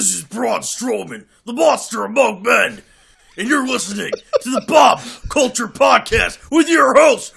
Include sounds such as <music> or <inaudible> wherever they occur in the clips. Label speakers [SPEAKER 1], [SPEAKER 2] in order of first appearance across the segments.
[SPEAKER 1] This is Braun Strowman, the monster among men, and you're listening to the Bob Culture Podcast with your host,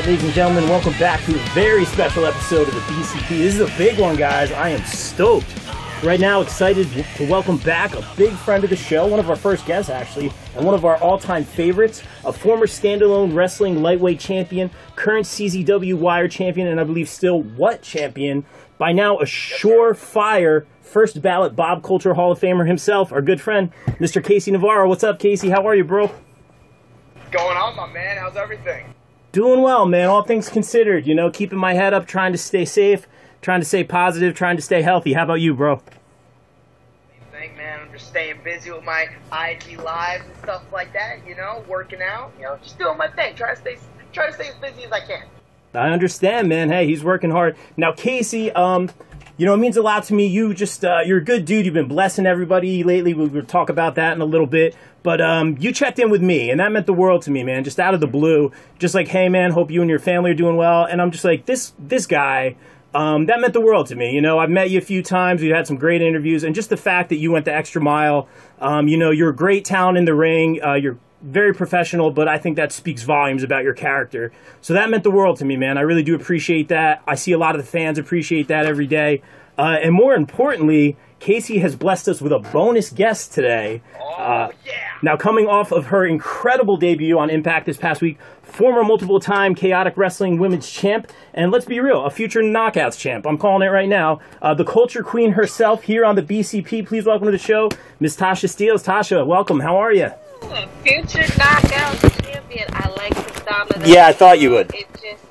[SPEAKER 2] right, ladies and gentlemen, welcome back to a very special episode of the BCP. This is a big one, guys. I am stoked. Right now, excited to welcome back a big friend of the show, one of our first guests, actually, and one of our all time favorites, a former standalone wrestling lightweight champion, current CZW Wired champion, and I believe still what champion, by now a surefire first ballot Bob Culture Hall of Famer himself, our good friend, Mr. KC Navarro. What's up, KC? How are you, bro?
[SPEAKER 3] going on, my man? How's everything?
[SPEAKER 2] Doing well, man. All things considered, you know, keeping my head up, trying to stay safe, trying to stay positive, trying to stay healthy. How about you, bro?
[SPEAKER 3] Thing, man. I'm just staying busy with my IG lives and stuff like that. You know, working out. You know, just doing my thing. Try to stay, try to stay as busy as I can.
[SPEAKER 2] I understand, man. Hey, he's working hard. Now, KC, um, you know, it means a lot to me. You just, uh, you're a good dude. You've been blessing everybody lately. We will talk about that in a little bit. But um, you checked in with me, and that meant the world to me, man. Just out of the blue, just like, hey, man, hope you and your family are doing well. And I'm just like, this, this guy, um, that meant the world to me. You know, I've met you a few times. We've had some great interviews, and just the fact that you went the extra mile. Um, you know, you're a great talent in the ring. Uh, you're very professional, but I think that speaks volumes about your character. So that meant the world to me, man. I really do appreciate that. I see a lot of the fans appreciate that every day. Uh, and more importantly, KC has blessed us with a bonus guest today. Uh,
[SPEAKER 3] Oh yeah.
[SPEAKER 2] now, coming off of her incredible debut on Impact this past week, former multiple time Chaotic Wrestling Women's Champ, and let's be real, a future Knockouts Champ. I'm calling it right now. Uh, the Culture Queen herself here on the BCP. Please welcome to the show, Miss Tasha Steelz. Tasha, welcome. How are you?
[SPEAKER 4] Future knockout champion. I like.
[SPEAKER 2] Yeah, I thought you would.
[SPEAKER 4] It just,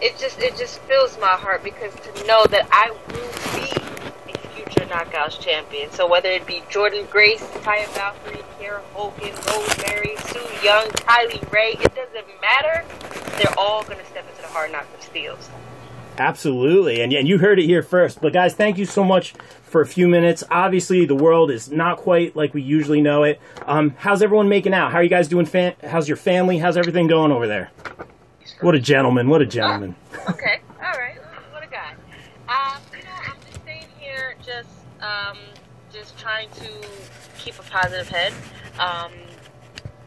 [SPEAKER 4] it just, it just fills my heart because to know that I will be a future knockouts champion. So whether it be Jordynne Grace, Taya Valkyrie, Kiera Hogan, Rosemary, Su Yung, Kylie Rae, it doesn't matter. They're all gonna step into the hard knock of Steelz.
[SPEAKER 2] Absolutely. And, and you heard it here first. But, guys, thank you so much for a few minutes. Obviously, the world is not quite like we usually know it. Um, how's everyone making out? How are you guys doing? Fa- how's your family? How's everything going over there? What a gentleman. What a gentleman. <laughs>
[SPEAKER 4] Okay, all right. What a guy. Um, you know, I'm just staying here, just um, just trying to keep a positive head. Um,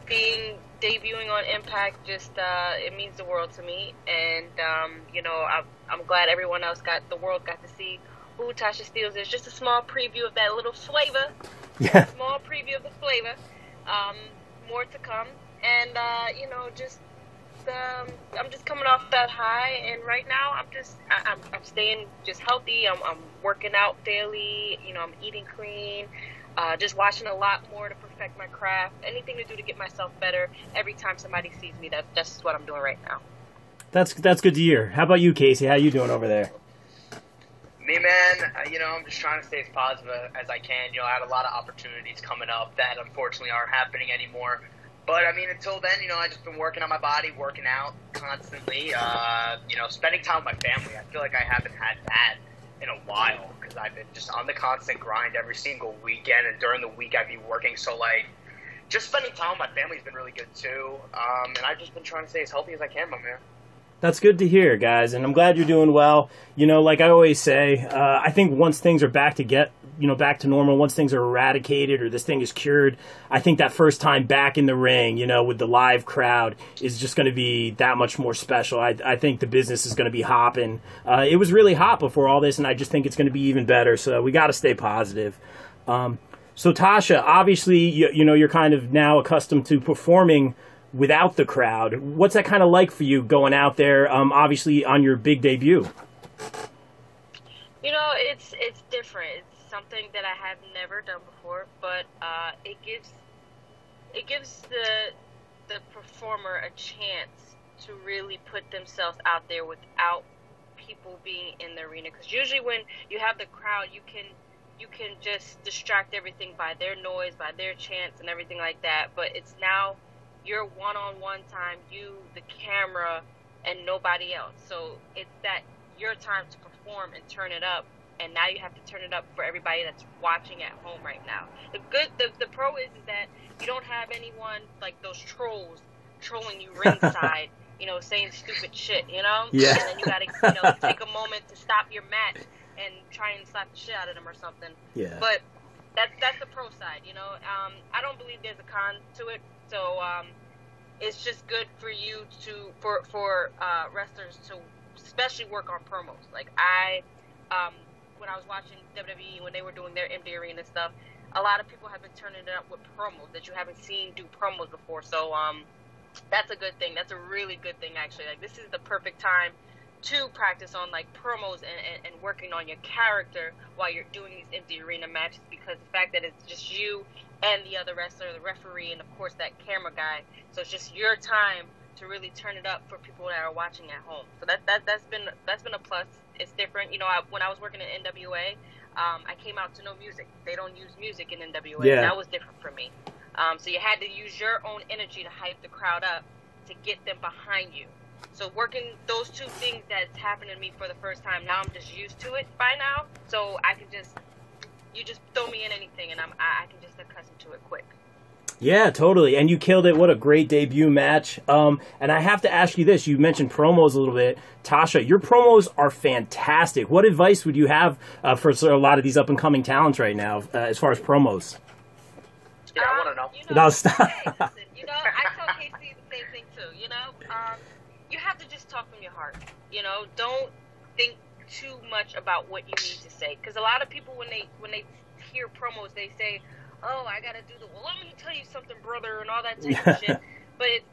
[SPEAKER 4] being debuting on Impact just uh, it means the world to me, and um, you know, I'm, I'm glad everyone else got the world got to see who Tasha Steelz is. Just a small preview of that little flavor
[SPEAKER 2] Yeah.
[SPEAKER 4] small preview of the flavor. Um, more to come, and uh, you know, just um, I'm just coming off that high, and right now I'm just I, I'm, I'm staying just healthy. I'm, I'm working out daily. You know, I'm eating clean. Uh, just watching a lot more to perfect my craft. Anything to do to get myself better. Every time somebody sees me, that that's just what I'm doing right now.
[SPEAKER 2] That's that's good to hear. How about you, KC? How you doing over there?
[SPEAKER 3] Me, man. uh, You know, I'm just trying to stay as positive as I can. You know, I had a lot of opportunities coming up that unfortunately aren't happening anymore. But I mean, until then, you know, I've just been working on my body, working out constantly. Uh, you know, spending time with my family. I feel like I haven't had that in a while because I've been just on the constant grind every single weekend, and during the week I'd be working. So like, just spending time with my family's been really good too. Um, and I've just been trying to stay as healthy as I can, my man.
[SPEAKER 2] That's good to hear, guys, and I'm glad you're doing well. You know, like I always say, uh, I think once things are back to get, you know, back to normal, once things are eradicated or this thing is cured, I think that first time back in the ring, you know, with the live crowd is just going to be that much more special. I, I think the business is going to be hopping. Uh, it was really hot before all this, and I just think it's going to be even better. So we got to stay positive. Um, so Tasha, obviously, you, you know, you're kind of now accustomed to performing without the crowd. What's that kind of like for you going out there? Um, obviously, on your big debut.
[SPEAKER 4] You know, it's it's different. It's something that I have never done before, but uh, it gives it gives the the performer a chance to really put themselves out there without people being in the arena because usually when you have the crowd you can you can just distract everything by their noise by their chants and everything like that but it's now your one-on-one time you the camera and nobody else so it's that your time to perform and turn it up and now you have to turn it up for everybody that's watching at home right now the good the, the pro is, is that you don't have anyone like those trolls trolling you <laughs> ringside you know, saying stupid shit, you know?
[SPEAKER 2] Yeah.
[SPEAKER 4] And then you gotta, you know, <laughs> take a moment to stop your match and try and slap the shit out of them or something.
[SPEAKER 2] Yeah.
[SPEAKER 4] But that's that's the pro side, you know. Um, I don't believe there's a con to it, so um, it's just good for you to for for uh, wrestlers to especially work on promos. Like I, um, when I was watching WWE when they were doing their empty arena stuff, a lot of people have been turning it up with promos that you haven't seen do promos before. So um, that's a good thing. That's a really good thing, actually. Like, this is the perfect time to practice on like promos and, and, and working on your character while you're doing these empty arena matches because the fact that it's just you and the other wrestler, the referee, and of course that camera guy. So it's just your time to really turn it up for people that are watching at home. So that that that's been that's been a plus. It's different. You know, I, when I was working in NWA, um, I came out to no music. They don't use music in NWA.
[SPEAKER 2] Yeah.
[SPEAKER 4] That was different for me. Um, so you had to use your own energy to hype the crowd up to get them behind you. So working those two things that's happened to me for the first time, now I'm just used to it by now. So I can just, you just throw me in anything and I'm, I, I can just accustom to it quick.
[SPEAKER 2] Yeah, totally. And you killed it. What a great debut match. Um, and I have to ask you this. You mentioned promos a little bit. Tasha, your promos are fantastic. What advice would you have uh, for a lot of these up and coming talents right now uh, as far as promos?
[SPEAKER 3] Yeah, I
[SPEAKER 4] Um,
[SPEAKER 3] want to know.
[SPEAKER 4] You
[SPEAKER 2] No, stop.
[SPEAKER 4] hey, listen, you know, I tell KC the same thing too. You know, um, you have to just talk from your heart. You know, don't think too much about what you need to say because a lot of people when they when they hear promos they say, "Oh, I gotta do the well." Let me tell you something, brother, and all that type of shit. But it,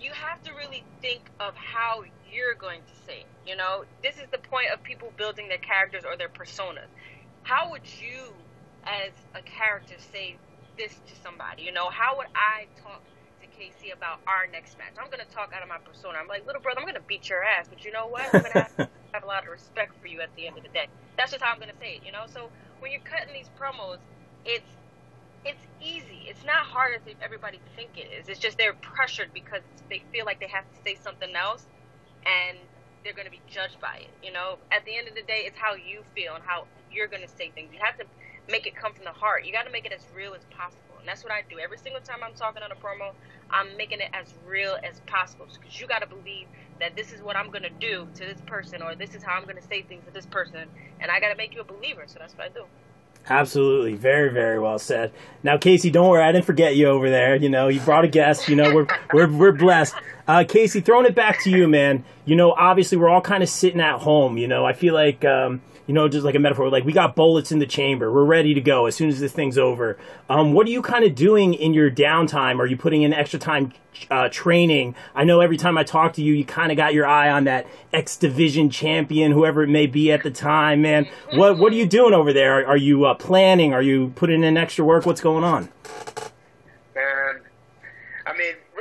[SPEAKER 4] you have to really think of how you're going to say it. You know, this is the point of people building their characters or their personas. How would you, as a character, say this to somebody? You know, how would I talk to KC about our next match? I'm gonna talk out of my persona. I'm like, little brother, I'm gonna beat your ass, but you know what? I'm gonna have, <laughs> have a lot of respect for you at the end of the day. That's just how I'm gonna say it. You know, so when you're cutting these promos, it's it's easy. It's not hard as everybody think it is. It's just they're pressured because they feel like they have to say something else, and they're going to be judged by it. You know, at the end of the day, it's how you feel and how you're going to say things. You have to make it come from the heart. You got to make it as real as possible, and that's what I do every single time I'm talking on a promo. I'm making it as real as possible because you got to believe that this is what I'm to do to this person, or this is how I'm to say things to this person, and I got to make you a believer. So that's what I do.
[SPEAKER 2] Absolutely, very, very well said. Now, KC, don't worry, I didn't forget you over there. You know, you brought a guest. You know, we're we're we're blessed. Uh, KC, throwing it back to you, man. You know, obviously, we're all kind of sitting at home. You know, I feel like, um, you know, just like a metaphor, like we got bullets in the chamber. We're ready to go as soon as this thing's over. Um, what are you kind of doing in your downtime? Are you putting in extra time uh, training? I know every time I talk to you, you kind of got your eye on that X Division champion, whoever it may be at the time, man. What what are you doing over there? Are, are you uh, planning? Are you putting in extra work? What's going on?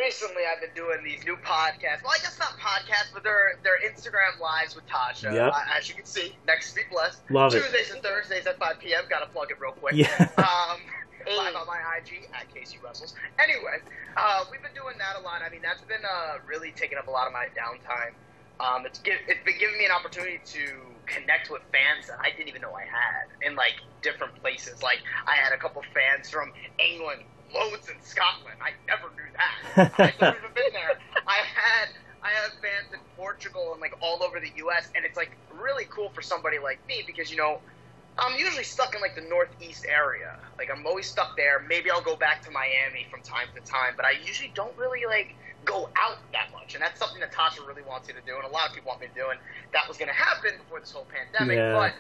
[SPEAKER 3] Man, I mean, recently I've been doing these new podcasts. Well, I guess not podcasts, but they're they're Instagram lives with Tasha.
[SPEAKER 2] Yep.
[SPEAKER 3] Uh, as you can see, next be blessed.
[SPEAKER 2] Love it.
[SPEAKER 3] Tuesdays and Thursdays at 5 p.m. Gotta plug it real quick.
[SPEAKER 2] Yeah. <laughs>
[SPEAKER 3] Um, <laughs> live on my IG at KCwrestles. Anyway, uh, we've been doing that a lot. I mean, that's been uh, really taking up a lot of my downtime. Um, it's give, it's been giving me an opportunity to connect with fans that I didn't even know I had in like different places. Like I had a couple fans from England, loads in Scotland. I never knew that. <laughs> I've never even been there. I had I have fans in Portugal and like all over the U.S. and it's like really cool for somebody like me because you know I'm usually stuck in like the northeast area. Like I'm always stuck there. Maybe I'll go back to Miami from time to time, but I usually don't really like go out that much. And that's something that Tasha really wants you to do, and a lot of people want me to do. And that was going to happen before this whole pandemic.
[SPEAKER 2] Yeah.
[SPEAKER 3] But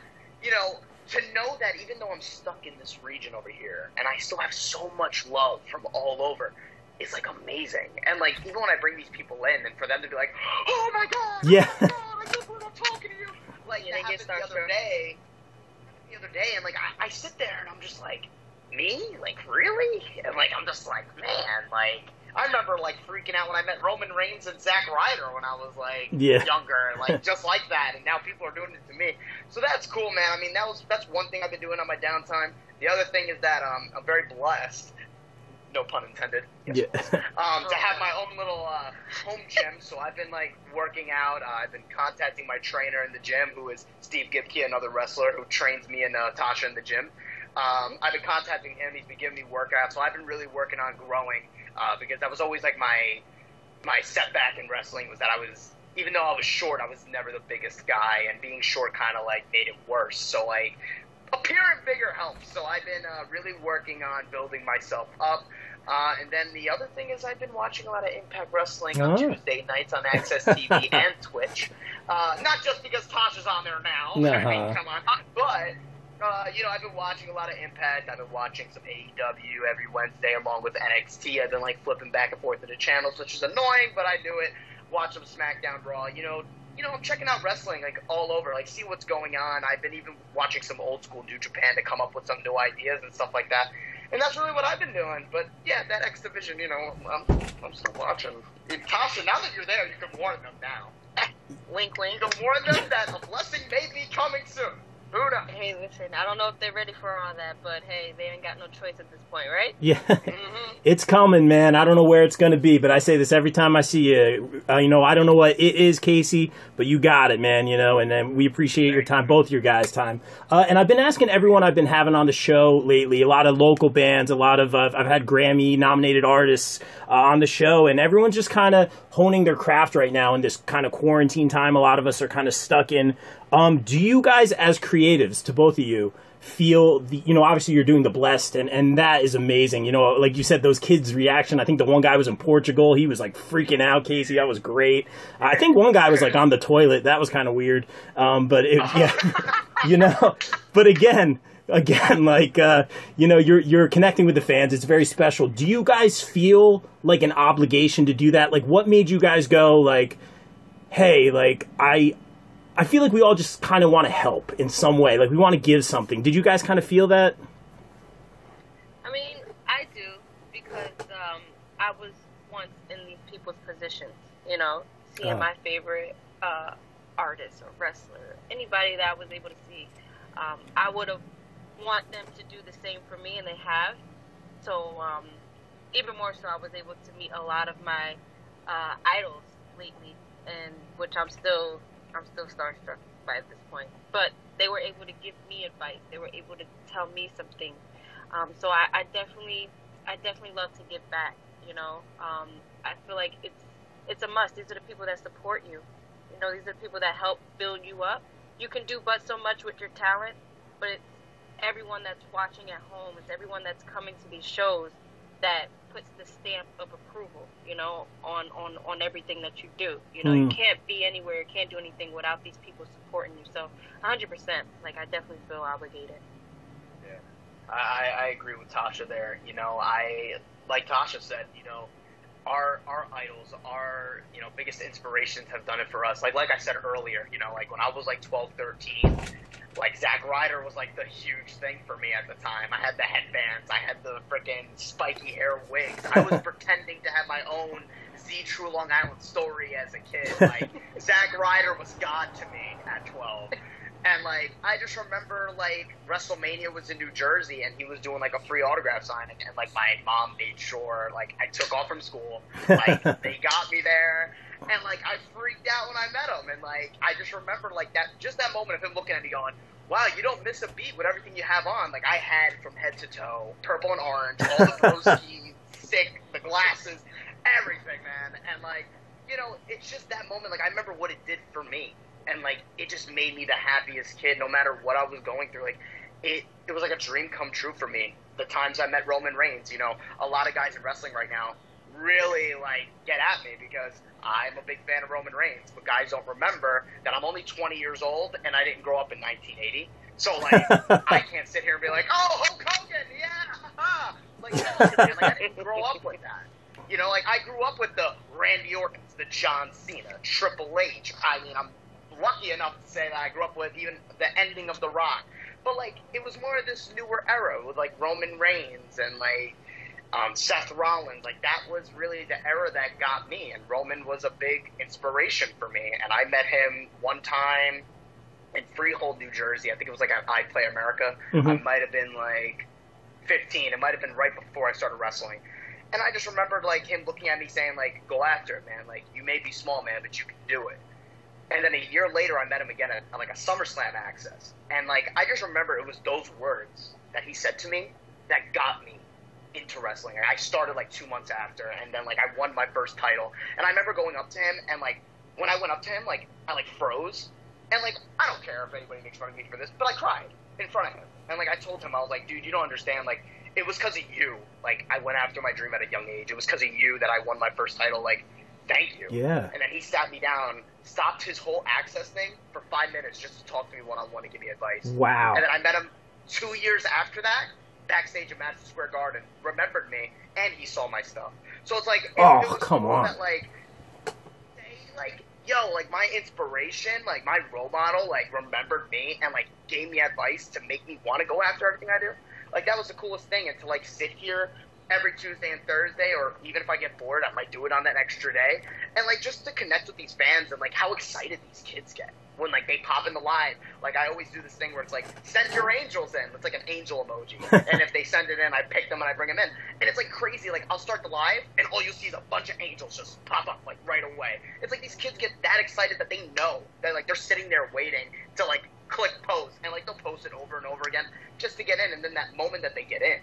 [SPEAKER 3] you know, to know that even though I'm stuck in this region over here, and I still have so much love from all over. It's like amazing, and like even when I bring these people in, and for them to be like, "Oh my god,
[SPEAKER 2] Yeah.
[SPEAKER 3] oh my god, I can't believe I'm talking to you," like
[SPEAKER 4] Yeah,
[SPEAKER 3] that happened the other day. The other day, and like I, I sit there and I'm just like, me, like really, and like I'm just like, man, like I remember like freaking out when I met Roman Reigns and Zack Ryder when I was like
[SPEAKER 2] Yeah.
[SPEAKER 3] younger, like <laughs> just like that, and now people are doing it to me. So that's cool, man. I mean, that was that's one thing I've been doing on my downtime. The other thing is that um, I'm very blessed. No pun intended. Yes,
[SPEAKER 2] Yeah.
[SPEAKER 3] um, to have my <laughs> own little uh, home gym. So I've been like working out. Uh, I've been contacting my trainer in the gym, who is Steve Gibke, another wrestler who trains me and uh, Tasha in the gym. Um, I've been contacting him. He's been giving me workouts. So I've been really working on growing uh, because that was always like my my setback in wrestling was that I was even though I was short, I was never the biggest guy, and being short kind of like made it worse. So like appearing bigger helps. So I've been uh, really working on building myself up. Uh, and then the other thing is I've been watching a lot of Impact Wrestling on
[SPEAKER 2] Oh.
[SPEAKER 3] Tuesday nights on AXS TV <laughs> and Twitch. Uh, not just because Tasha's on there now. I mean,
[SPEAKER 2] Uh-huh. <laughs>
[SPEAKER 3] come on. But, uh, you know, I've been watching a lot of Impact. I've been watching some AEW every Wednesday along with NXT. I've been, like, flipping back and forth to the channels, which is annoying, but I do it. Watch some SmackDown Raw. You know, you know, I'm checking out wrestling, like, all over. Like, see what's going on. I've been even watching some old school New Japan to come up with some new ideas and stuff like that. And that's really what I've been doing. But yeah, that X Division, you know, I'm, I'm still watching. And Tasha, now that you're there, you can warn them now. <laughs>
[SPEAKER 4] Wink, wink.
[SPEAKER 3] You can warn them that a blessing may be coming soon. Knows?
[SPEAKER 4] Hey, listen, I don't know if they're ready for all that, but hey, they ain't got no choice at this point, right?
[SPEAKER 2] yeah. <laughs>
[SPEAKER 3] hmm
[SPEAKER 2] It's coming, man. I don't know where it's going to be, but I say this every time I see you. Uh, you know, I don't know what it is, KC, but you got it, man. You know, and, and we appreciate your time, both your guys' time. Uh, and I've been asking everyone I've been having on the show lately, a lot of local bands, a lot of, uh, I've had Grammy nominated artists uh, on the show, and everyone's just kind of honing their craft right now in this kind of quarantine time. A lot of us are kind of stuck in. Um, do you guys, as creatives, to both of you, feel the you know obviously you're doing the blessed and and that is amazing you know like you said those kids reaction i think the one guy was in portugal he was like freaking out KC that was great. I think one guy was like on the toilet that was kind of weird um but it, yeah <laughs> you know but again again <laughs> like uh you know you're you're connecting with the fans it's very special. Do you guys feel like an obligation to do that? Like what made you guys go like hey like i I feel like we all just kind of want to help in some way. Like we want to give something. Did you guys kind of feel that?
[SPEAKER 4] I mean, I do because um, I was once in these people's positions. You know, seeing
[SPEAKER 2] Uh.
[SPEAKER 4] my favorite uh, artist or wrestler, anybody that I was able to see, um, I would have want them to do the same for me, and they have. So um, even more so, I was able to meet a lot of my uh, idols lately, and which I'm still I'm still starstruck by at this point. But they were able to give me advice. They were able to tell me some things. Um, so I, I definitely, I definitely love to give back. You know, um, I feel like it's it's a must. These are the people that support you. You know, these are the people that help build you up. You can do but so much with your talent, but it's everyone that's watching at home. It's everyone that's coming to these shows that puts the stamp of approval. You know, on on on everything that you do. You know, you
[SPEAKER 2] Mm.
[SPEAKER 4] can't be anywhere, you can't do anything without these people supporting you. So, 100%. Like, I definitely feel obligated.
[SPEAKER 3] Yeah, I, I agree with Tasha there. You know, I like Tasha said. You know, our our idols, our you know biggest inspirations have done it for us. Like like I said earlier. You know, like when I was like 12, 13, like Zack Ryder was like the huge thing for me at the time. I had the headbands, I had the freaking spiky hair wigs. I was <laughs> pretending to have my own Z True Long Island story as a kid. <laughs> Like Zack Ryder was God to me at 12. And like I just remember like WrestleMania was in New Jersey and he was doing like a free autograph signing and like my mom made sure like I took off from school. Like they <laughs> got me there and like I freaked out when I met him and like I just remember like that just that moment of him looking at me going, Wow, you don't miss a beat with everything you have on. Like I had from head to toe, purple and orange, all the <laughs> broskies, sick, the glasses, everything, man. And like, you know, it's just that moment, like I remember what it did for me and like it just made me the happiest kid no matter what I was going through. Like it it was like a dream come true for me. The times I met Roman Reigns, you know, a lot of guys in wrestling right now really like get at me because I'm a big fan of Roman Reigns, but guys don't remember that I'm only 20 years old and I didn't grow up in 1980. So like <laughs> I can't sit here and be like, "Oh, Hulk Hogan, yeah." haha." Like, like I didn't grow up with that. You know, like I grew up with the Randy Ortons, the John Cena, Triple H. I mean, I'm lucky enough to say that I grew up with even the ending of The Rock. But like, it was more of this newer era with like Roman Reigns and like, um, Seth Rollins. Like that was really the era that got me, and Roman was a big inspiration for me. And I met him one time in Freehold, New Jersey. I think it was like at iPlay America.
[SPEAKER 2] Mhm.
[SPEAKER 3] I might have been like 15. It might have been right before I started wrestling. And I just remembered like him looking at me saying like, "Go after it, man. Like you may be small, man, but you can do it." And then a year later, I met him again at, at like a SummerSlam Access, and like I just remember it was those words that he said to me that got me into wrestling. I started like two months after, and then like I won my first title. And I remember going up to him, and like when I went up to him, like I like froze, and like I don't care if anybody makes fun of me for this, but I cried in front of him, and like I told him I was like, dude, you don't understand, like it was because of you. Like I went after my dream at a young age. It was because of you that I won my first title. Like thank you.
[SPEAKER 2] Yeah.
[SPEAKER 3] And then he sat me down, stopped his whole access thing for five minutes just to talk to me one on one and give me advice.
[SPEAKER 2] Wow.
[SPEAKER 3] And then I met him two years after that, backstage at Madison Square Garden, remembered me, and he saw my stuff. So it's like,
[SPEAKER 2] Oh,
[SPEAKER 3] it was
[SPEAKER 2] come on.
[SPEAKER 3] That, like, they, like, yo, like my inspiration, like my role model, like remembered me and like gave me advice to make me want to go after everything I do. Like that was the coolest thing, and to like sit here every Tuesday and Thursday, or even if I get bored, I might do it on that extra day, and like just to connect with these fans and like how excited these kids get when like they pop in the live. Like I always do this thing where it's like send your angels in. It's like an angel emoji, <laughs> and if they send it in, I pick them and I bring them in, and it's like crazy. Like I'll start the live, and all you see is a bunch of angels just pop up like right away. It's like these kids get that excited that they know that like they're sitting there waiting to like click post, and like they'll post it over and over again just to get in, and then that moment that they get in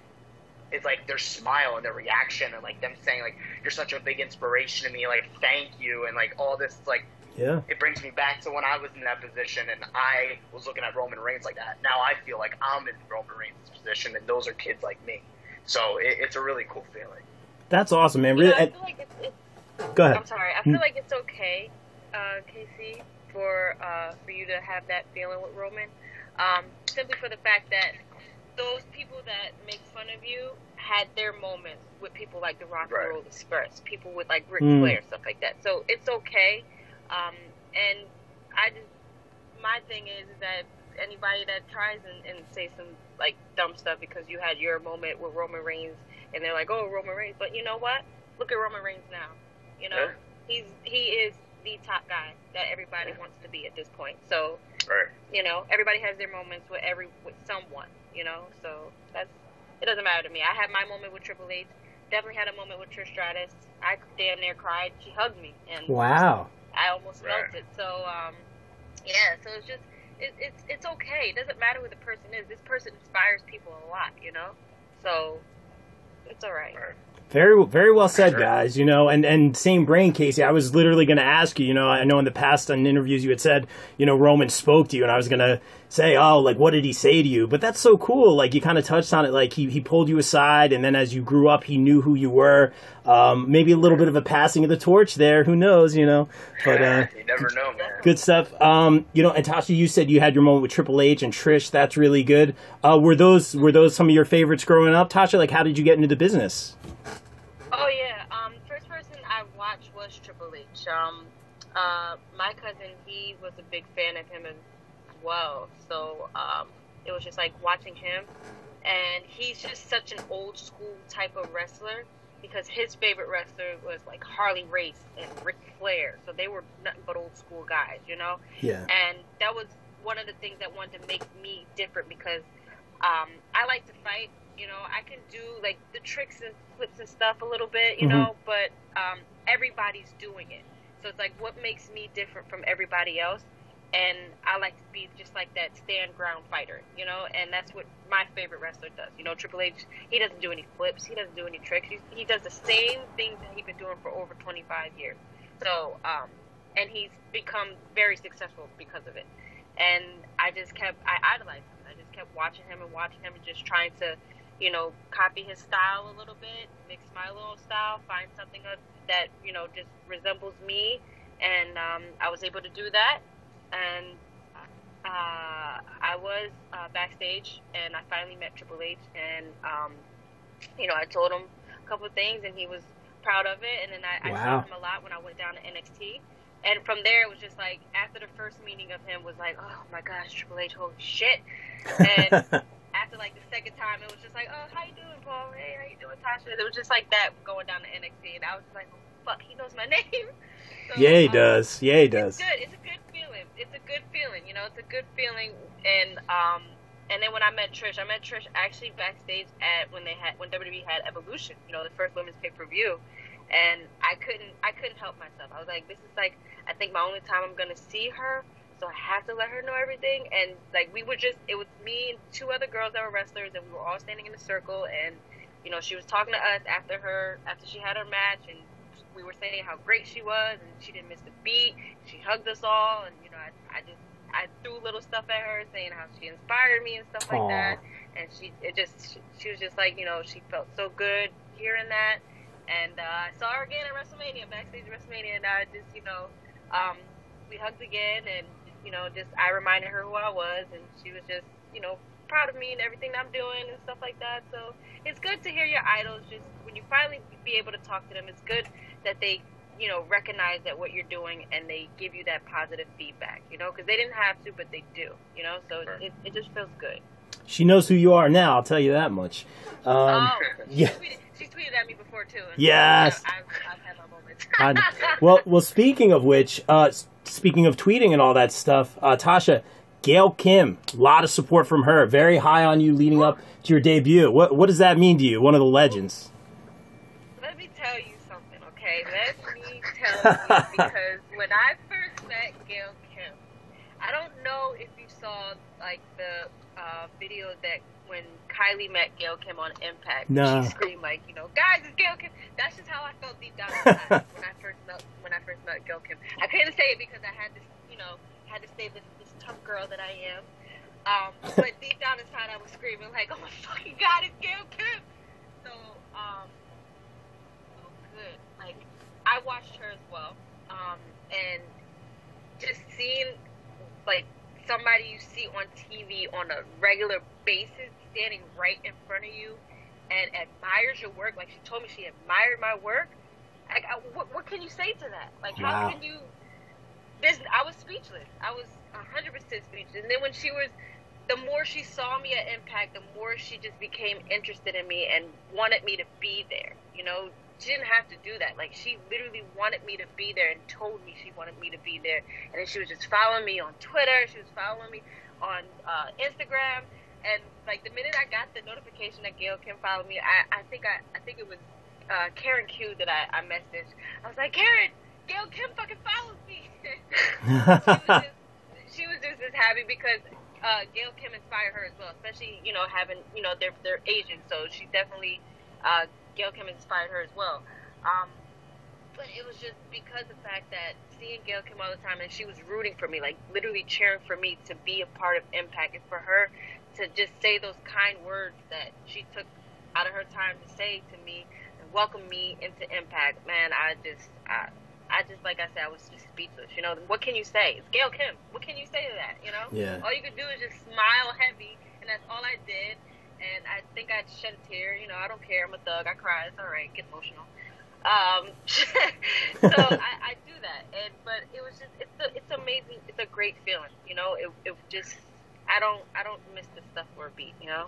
[SPEAKER 3] it's like their smile and their reaction and like them saying like you're such a big inspiration to me like thank you and like all this like
[SPEAKER 2] Yeah.
[SPEAKER 3] it brings me back to when I was in that position and I was looking at Roman Reigns like that. Now I feel like I'm in Roman Reigns' position and those are kids like me. So it, it's a really cool feeling.
[SPEAKER 2] That's awesome, man.
[SPEAKER 4] You
[SPEAKER 2] Really.
[SPEAKER 4] know, I feel like it's, it's
[SPEAKER 2] go ahead.
[SPEAKER 4] I'm sorry. I feel like it's okay, uh, KC, for uh, for you to have that feeling with Roman, um, simply for the fact that those people that make fun of you had their moments with people like the Rock
[SPEAKER 3] Right.
[SPEAKER 4] and Roll Express, people with like Ric
[SPEAKER 2] Mm.
[SPEAKER 4] Flair, stuff like that. So it's okay. Um, and I just my thing is that anybody that tries and, and say some like dumb stuff because you had your moment with Roman Reigns and they're like, oh Roman Reigns, but you know what? Look at Roman Reigns now. You know,
[SPEAKER 3] Yeah.
[SPEAKER 4] he's he is the top guy that everybody wants to be at this point. So
[SPEAKER 3] Right.
[SPEAKER 4] you know, everybody has their moments with every with someone. You know, so that's it doesn't matter to me. I had my moment with Triple H. Definitely had a moment with Trish Stratus. I damn near cried. She hugged me, and
[SPEAKER 2] Wow.
[SPEAKER 4] I almost
[SPEAKER 3] Right.
[SPEAKER 4] felt it. So, um, yeah. So it's just it, it's it's okay. It doesn't matter who the person is. This person inspires people a lot. You know, so it's all right.
[SPEAKER 3] Right.
[SPEAKER 2] Very, very well said,
[SPEAKER 3] Sure.
[SPEAKER 2] guys. You know, and and same brain, KC. I was literally going to ask you. You know, I know in the past on interviews you had said, you know, Roman spoke to you, and I was going to say, oh, like what did he say to you? But that's so cool. Like you kind of touched on it. Like he he pulled you aside, and then as you grew up, he knew who you were. Um, maybe a little bit of a passing of the torch there. Who knows? You know, but. uh
[SPEAKER 3] you never know, man.
[SPEAKER 2] Good stuff. Um, you know, and Tasha, you said you had your moment with Triple H and Trish. That's really good. Uh, were those were those some of your favorites growing up, Tasha? Like, how did you get into the business?
[SPEAKER 4] Oh yeah. Um, first person I watched was Triple H. Um, uh, my cousin, he was a big fan of him as well. So um, it was just like watching him, and he's just such an old school type of wrestler because his favorite wrestler was like Harley Race and Ric Flair. So they were nothing but old school guys, you know.
[SPEAKER 2] Yeah.
[SPEAKER 4] and that was one of the things that wanted to make me different because um, I like to fight. You know, I can do like the tricks and flips and stuff a little bit, you
[SPEAKER 2] Mhm.
[SPEAKER 4] know, but um, everybody's doing it. So it's like, what makes me different from everybody else? And I like to be just like that stand ground fighter, you know, and that's what my favorite wrestler does. You know, Triple H, he doesn't do any flips, he doesn't do any tricks. He, he does the same things that he's been doing for over 25 years. So, um, and he's become very successful because of it. And I just kept, I idolized him. I just kept watching him and watching him and just trying to, you know, copy his style a little bit, mix my little style, find something that, you know, just resembles me. And um, I was able to do that. And uh, I was uh, backstage and I finally met Triple H. And, um, you know, I told him a couple of things and he was proud of it. And then I, I saw him a lot when I went down to NXT. And from there, it was just like after the first meeting of him was like, oh my gosh, Triple H, holy shit! And <laughs> after like the second time, it was just like, oh, how you doing, Paul? Hey, how you doing, Tasha? It was just like that going down to NXT, and I was just like, oh, fuck, he knows my <laughs> name. So,
[SPEAKER 2] Yeah, he
[SPEAKER 4] um,
[SPEAKER 2] does. Yeah, he does.
[SPEAKER 4] It's good. It's a good feeling. It's a good feeling. You know, it's a good feeling. And um, and then when I met Trish, I met Trish actually backstage at when they had when WWE had Evolution. You know, the first women's pay per view. And I couldn't I couldn't help myself. I was like, this is like I think my only time I'm gonna see her. So I have to let her know everything. And like we were just it was me and two other girls that were wrestlers, and we were all standing in a circle. And you know, she was talking to us after her after she had her match, and we were saying how great she was, and she didn't miss a beat. She hugged us all, and you know, I, I just I threw little stuff at her, saying how she inspired me and stuff like that. And she it just she, she was just like you know she felt so good hearing that. And uh, I saw her again at WrestleMania, backstage at WrestleMania, and I just you know um, we hugged again, and you know just I reminded her who I was, and she was just you know proud of me and everything I'm doing and stuff like that. So it's good to hear your idols just when you finally be able to talk to them. It's good that they you know recognize that what you're doing and they give you that positive feedback. You know because they didn't have to, but they do. You know so it, it just feels good.
[SPEAKER 2] She knows who you are now. I'll tell you that much. Um,
[SPEAKER 4] oh,
[SPEAKER 2] yeah.
[SPEAKER 4] She, tweeted, at me before too.
[SPEAKER 2] Yes.
[SPEAKER 4] I've, I've had my moments. <laughs>
[SPEAKER 2] I- <laughs> well, well. Speaking of which, uh, speaking of tweeting and all that stuff, uh, Tasha, Gail Kim, a lot of support from her. Very high on you leading up to your debut. What what does that mean to you? One of the legends.
[SPEAKER 4] Let me tell you something, okay? Let me tell you <laughs> because when I first met Gail Kim, I don't know if you saw like the uh, video that when Kylie met Gail Kim on Impact,
[SPEAKER 2] No.
[SPEAKER 4] she screamed like, you know, guys, it's Gail Kim. That's just how I felt deep down inside <laughs> when I first met when I first met Gail Kim. I couldn't say it because I had to, you know, had to stay this this tough girl that I am. Um, but deep down inside, I was screaming like, "Oh my fucking god, it's Gail Kim!" So, um, so good. Like, I watched her as well, um, and just seeing like somebody you see on TV on a regular basis standing right in front of you and admires your work. Like she told me she admired my work. Like, I, what, what can you say to that? Like,
[SPEAKER 2] Wow.
[SPEAKER 4] how can you? This, I was speechless. I was hundred percent speechless. And then when she was, the more she saw me at Impact, the more she just became interested in me and wanted me to be there. You know, she didn't have to do that. Like she literally wanted me to be there and told me she wanted me to be there. And then she was just following me on Twitter. She was following me on uh, Instagram. And like the minute I got the notification that Gail Kim followed me, I, I think I, I think it was uh, Karen Q that I, I messaged. I was like, Karen, Gail Kim fucking follows me. <laughs> she, was just, she was just as happy because uh, Gail Kim inspired her as well, especially you know having you know they're they're Asian, so she definitely uh, Gail Kim inspired her as well. Um, but it was just because of the fact that seeing Gail Kim all the time and she was rooting for me, like literally cheering for me to be a part of Impact, and for her to just say those kind words that she took out of her time to say to me and welcome me into Impact. Man, I just I, I just like I said, I was just speechless. You know, what can you say? It's Gail Kim. What can you say to that? You know,
[SPEAKER 2] Yeah.
[SPEAKER 4] all you could do is just smile heavy, and that's all I did. And I think I shed a tear. You know, I don't care. I'm a thug. I cry. It's all right. Get emotional. Um, <laughs> so <laughs> I, I do that, and but it was just it's a, it's amazing. It's a great feeling. You know, it it just I don't I don't miss the stuff for a beat. You know.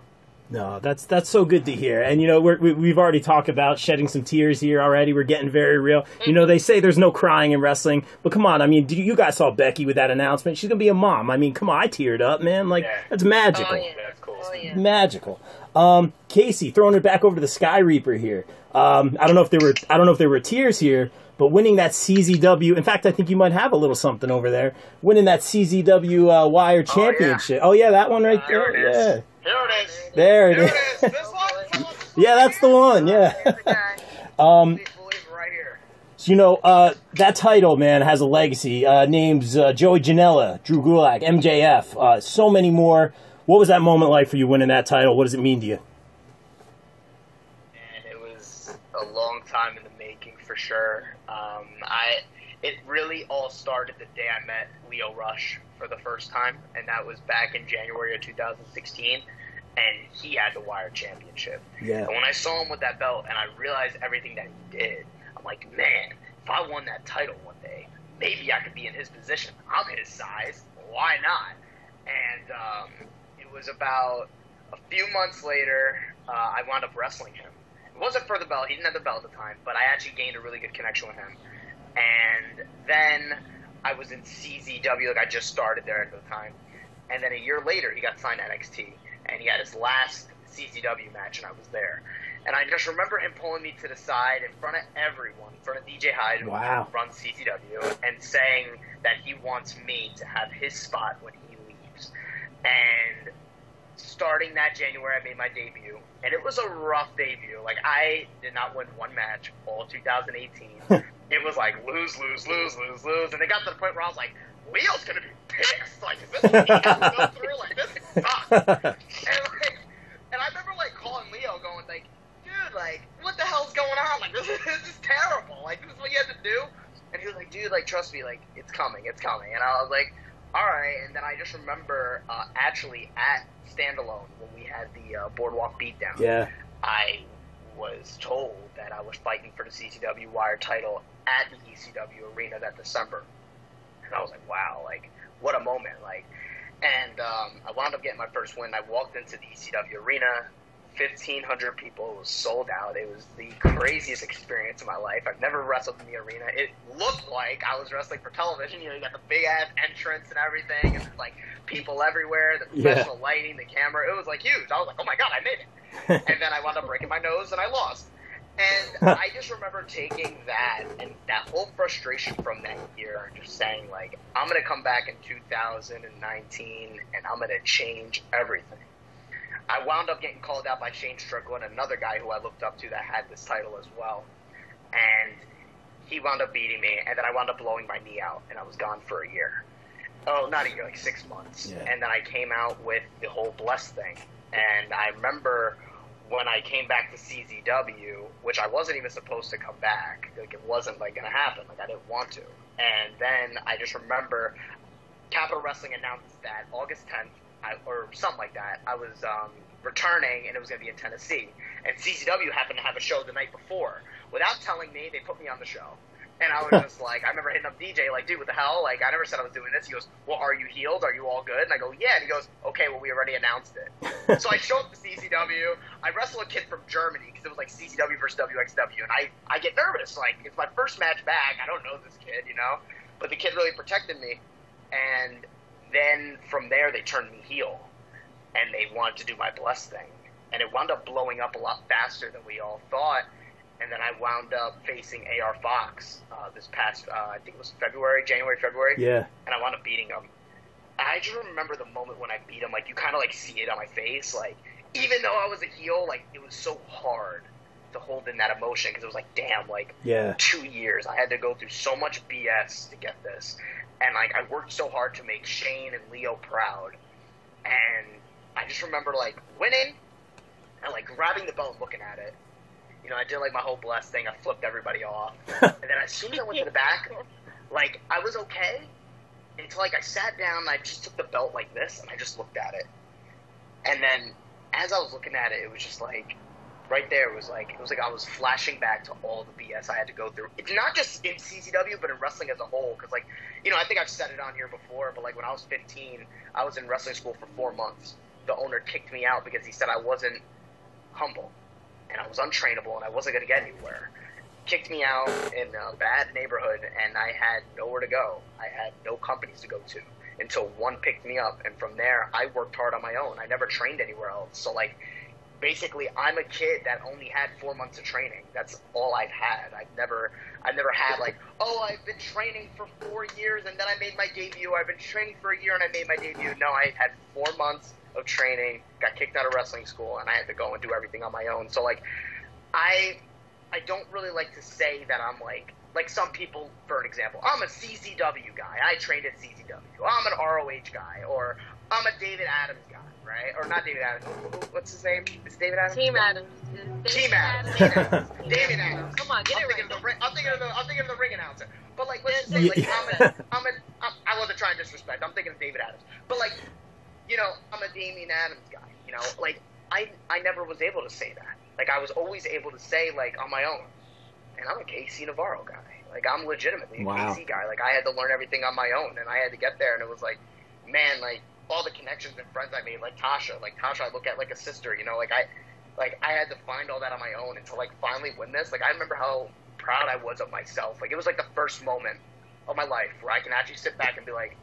[SPEAKER 2] No, that's that's so good to hear. And you know, we're, we, we've already talked about shedding some tears here already. We're getting very real. You know, they say there's no crying in wrestling, but come on. I mean, you you guys saw Becky with that announcement? She's gonna be a mom. I mean, come on, I teared up, man. Like that's magical.
[SPEAKER 4] Oh yeah. Oh yeah.
[SPEAKER 2] Magical. Um, KC throwing it back over to the Sky Reaper here. Um, I don't know if there were I don't know if there were tears here, but winning that CZW. In fact, I think you might have a little something over there. Winning that CZW uh, Wired Championship. Oh yeah. that one right
[SPEAKER 5] There
[SPEAKER 2] there.
[SPEAKER 5] it is.
[SPEAKER 2] Yeah,
[SPEAKER 5] Here it is.
[SPEAKER 2] there it is.
[SPEAKER 5] it is. This one. <laughs>
[SPEAKER 2] yeah, that's the one. Yeah.
[SPEAKER 3] Here's the guy. <laughs>
[SPEAKER 2] Um,
[SPEAKER 3] Please believe right here.
[SPEAKER 2] So, you know, uh, that title, man, has a legacy. Uh, names uh, Joey Janela, Drew Gulak, MJF, uh, so many more. What was that moment like for you winning that title? What does it mean to you?
[SPEAKER 5] and it was a long time in the making for sure. Um, I it really all started the day I met Lio Rush for the first time, and that was back in January of 2016. And he had the Wired Championship.
[SPEAKER 2] Yeah.
[SPEAKER 5] And when I saw him with that belt, and I realized everything that he did, I'm like, man, if I won that title one day, maybe I could be in his position. I'm his size. Why not? And um, was about
[SPEAKER 3] a few months later, uh, I wound up wrestling him. It wasn't for the belt. He didn't have the belt at the time, but I actually gained a really good connection with him. And then I was in CZW, like I just started there at the time. And then a year later, he got signed to NXT, and he had his last CZW match, and I was there. And I just remember him pulling me to the side in front of everyone, in front of DJ Hyde,
[SPEAKER 2] Wow.
[SPEAKER 3] who runs CZW, and saying that he wants me to have his spot when he leaves. And starting that January, I made my debut, and it was a rough debut. Like I did not win one match all 2018. <laughs> it was like lose, lose, lose, lose, lose, and it got to the point where I was like, Lio's gonna be pissed. Like, is this what he has to go <laughs> through? Like, this sucks. <laughs> And like, and I remember like calling Lio, going like, dude, like, what the hell's going on? Like, this is, this is terrible. Like, this is what you have to do. And he was like, dude, like, trust me, like, it's coming, it's coming. And I was like, all right. And then I just remember uh, actually at Standalone when we had the uh, Boardwalk beatdown.
[SPEAKER 2] yeah.
[SPEAKER 3] I was told that I was fighting for the CZW Wired title at the ECW Arena that December, and I was like, wow, like what a moment, like. And um, I wound up getting my first win. I walked into the ECW Arena, fifteen hundred people. It was sold out. It was the craziest experience of my life. I've never wrestled in the arena. It looked like I was wrestling for television. You know, you got the big ass entrance and everything, and like people everywhere, the
[SPEAKER 2] Yeah.
[SPEAKER 3] lighting, the camera. It was like huge. I was like, oh my god, I made it <laughs> and then I wound up breaking my nose and I lost. And I just remember taking that and that whole frustration from that year and just saying like, I'm gonna come back in 2019 and I'm gonna change everything. I wound up getting called out by Shane Strickland, another guy who I looked up to that had this title as well, and he wound up beating me, and then I wound up blowing my knee out, and I was gone for a year. Oh, not a year, like six months.
[SPEAKER 2] Yeah.
[SPEAKER 3] And then I came out with the whole Bless thing, and I remember when I came back to CZW, which I wasn't even supposed to come back. Like it wasn't like gonna happen. Like I didn't want to. And then I just remember Capital Wrestling announced that August 10th, I, or something like that, I was um, returning and it was going to be in Tennessee. And CZW happened to have a show the night before. Without telling me, they put me on the show. And I was <laughs> just like, I remember hitting up DJ, like, dude, what the hell? Like, I never said I was doing this. He goes, well, are you healed? Are you all good? And I go, yeah. And he goes, okay, well, we already announced it. so I show up to CZW. I wrestle a kid from Germany because it was like CZW versus WXW, and I I get nervous. Like it's my first match back. I don't know this kid, you know. But the kid really protected me, and then from there they turned me heel, and they wanted to do my bless thing, and it wound up blowing up a lot faster than we all thought. And then I wound up facing AR Fox uh, this past, uh, I think it was February, January, February
[SPEAKER 2] Yeah.
[SPEAKER 3] and I wound up beating him. I just remember the moment when I beat him, like you kind of like see it on my face, like even though I was a heel, like it was so hard to hold in that emotion because it was like, damn, like
[SPEAKER 2] Yeah.
[SPEAKER 3] two years I had to go through so much BS to get this, and like I worked so hard to make Shane and Lio proud, and I just remember like winning and like grabbing the belt and looking at it. You know, I did like my whole bless thing. I flipped everybody off, <laughs> and then as soon as I went to the back, like I was okay until like I sat down and I just took the belt like this and I just looked at it. And then as I was looking at it, it was just like right there was like it was like I was flashing back to all the BS I had to go through. It's not just in CZW but in wrestling as a whole cuz like, you know, I think I've said it on here before, but like when I was 15, I was in wrestling school for 4 months. The owner kicked me out because he said I wasn't humble and I was untrainable and I wasn't going to get anywhere kicked me out in a bad neighborhood and I had nowhere to go. I had no companies to go to until one picked me up and from there I worked hard on my own. I never trained anywhere else. So like basically I'm a kid that only had 4 months of training. That's all I've had. I've never I've never had like, "Oh, I've been training for 4 years and then I made my debut. I've been training for a year and I made my debut." No, I had 4 months of training, got kicked out of wrestling school and I had to go and do everything on my own. So like I I don't really like to say that I'm like like some people, for an example, I'm a CZW guy. I trained at CZW. I'm an ROH guy, or I'm a David Adams guy, right? Or not David Adams. What's his name? It's David Adams?
[SPEAKER 4] Team Adams.
[SPEAKER 3] Team Adams.
[SPEAKER 4] Team
[SPEAKER 3] Adams. <laughs> David Adams.
[SPEAKER 4] Come on, get
[SPEAKER 3] I'm
[SPEAKER 4] it
[SPEAKER 3] thinking
[SPEAKER 4] right.
[SPEAKER 3] of the ring, I'm thinking of the I'm thinking of the ring announcer. But like, let's just say like I'm a <laughs> I'm a I'm, I wasn't trying to disrespect. I'm thinking of David Adams. But like, you know, I'm a Damian Adams guy. You know, like I I never was able to say that. Like I was always able to say like on my own. And I'm a KC Navarro guy. Like I'm legitimately a
[SPEAKER 2] Wow.
[SPEAKER 3] KC guy. Like I had to learn everything on my own, and I had to get there. And it was like, man, like all the connections and friends I made, like Tasha, like Tasha, I look at like a sister, you know, like I, like I had to find all that on my own and to like finally win this. Like I remember how proud I was of myself. Like it was like the first moment of my life where I can actually sit back and be like,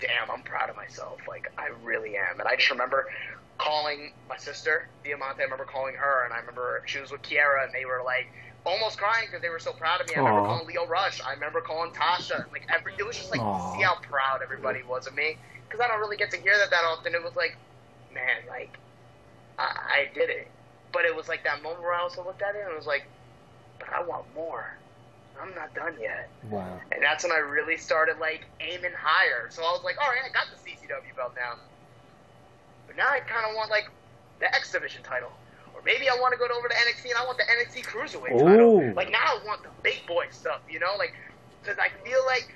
[SPEAKER 3] damn, I'm proud of myself. Like I really am. And I just remember calling my sister, Diamante. I remember calling her, and I remember she was with Kiera, and they were like almost crying because they were so proud of me. I remember
[SPEAKER 2] Aw.
[SPEAKER 3] calling Lio Rush. I remember calling Tasha. Like every, it was just like
[SPEAKER 2] Aw.
[SPEAKER 3] see how proud everybody was of me because I don't really get to hear that that often. It was like, man, like I, I did it, but it was like that moment where I also looked at it and it was like, but I want more. I'm not done yet.
[SPEAKER 2] Wow.
[SPEAKER 3] And that's when I really started like aiming higher. So I was like, all right, I got the CZW belt now. But now I kind of want like the X Division title. Or maybe I want to go over to NXT and I want the NXT Cruiserweight
[SPEAKER 2] Ooh.
[SPEAKER 3] title. Like now I want the big boy stuff, you know? Like, because I feel like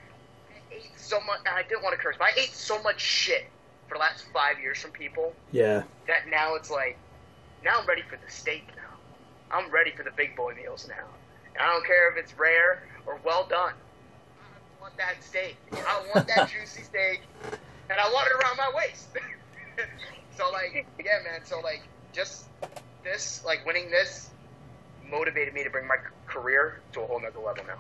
[SPEAKER 3] ate so much, and I didn't want to curse, but I ate so much shit for the last five years from people
[SPEAKER 2] Yeah.
[SPEAKER 3] that now it's like, now I'm ready for the steak now. I'm ready for the big boy meals now. And I don't care if it's rare or well done. I want that steak. I want that <laughs> juicy steak, and I want it around my waist. <laughs> so like, yeah, man. So like, just this, like winning this, motivated me to bring my career to a whole nother level now.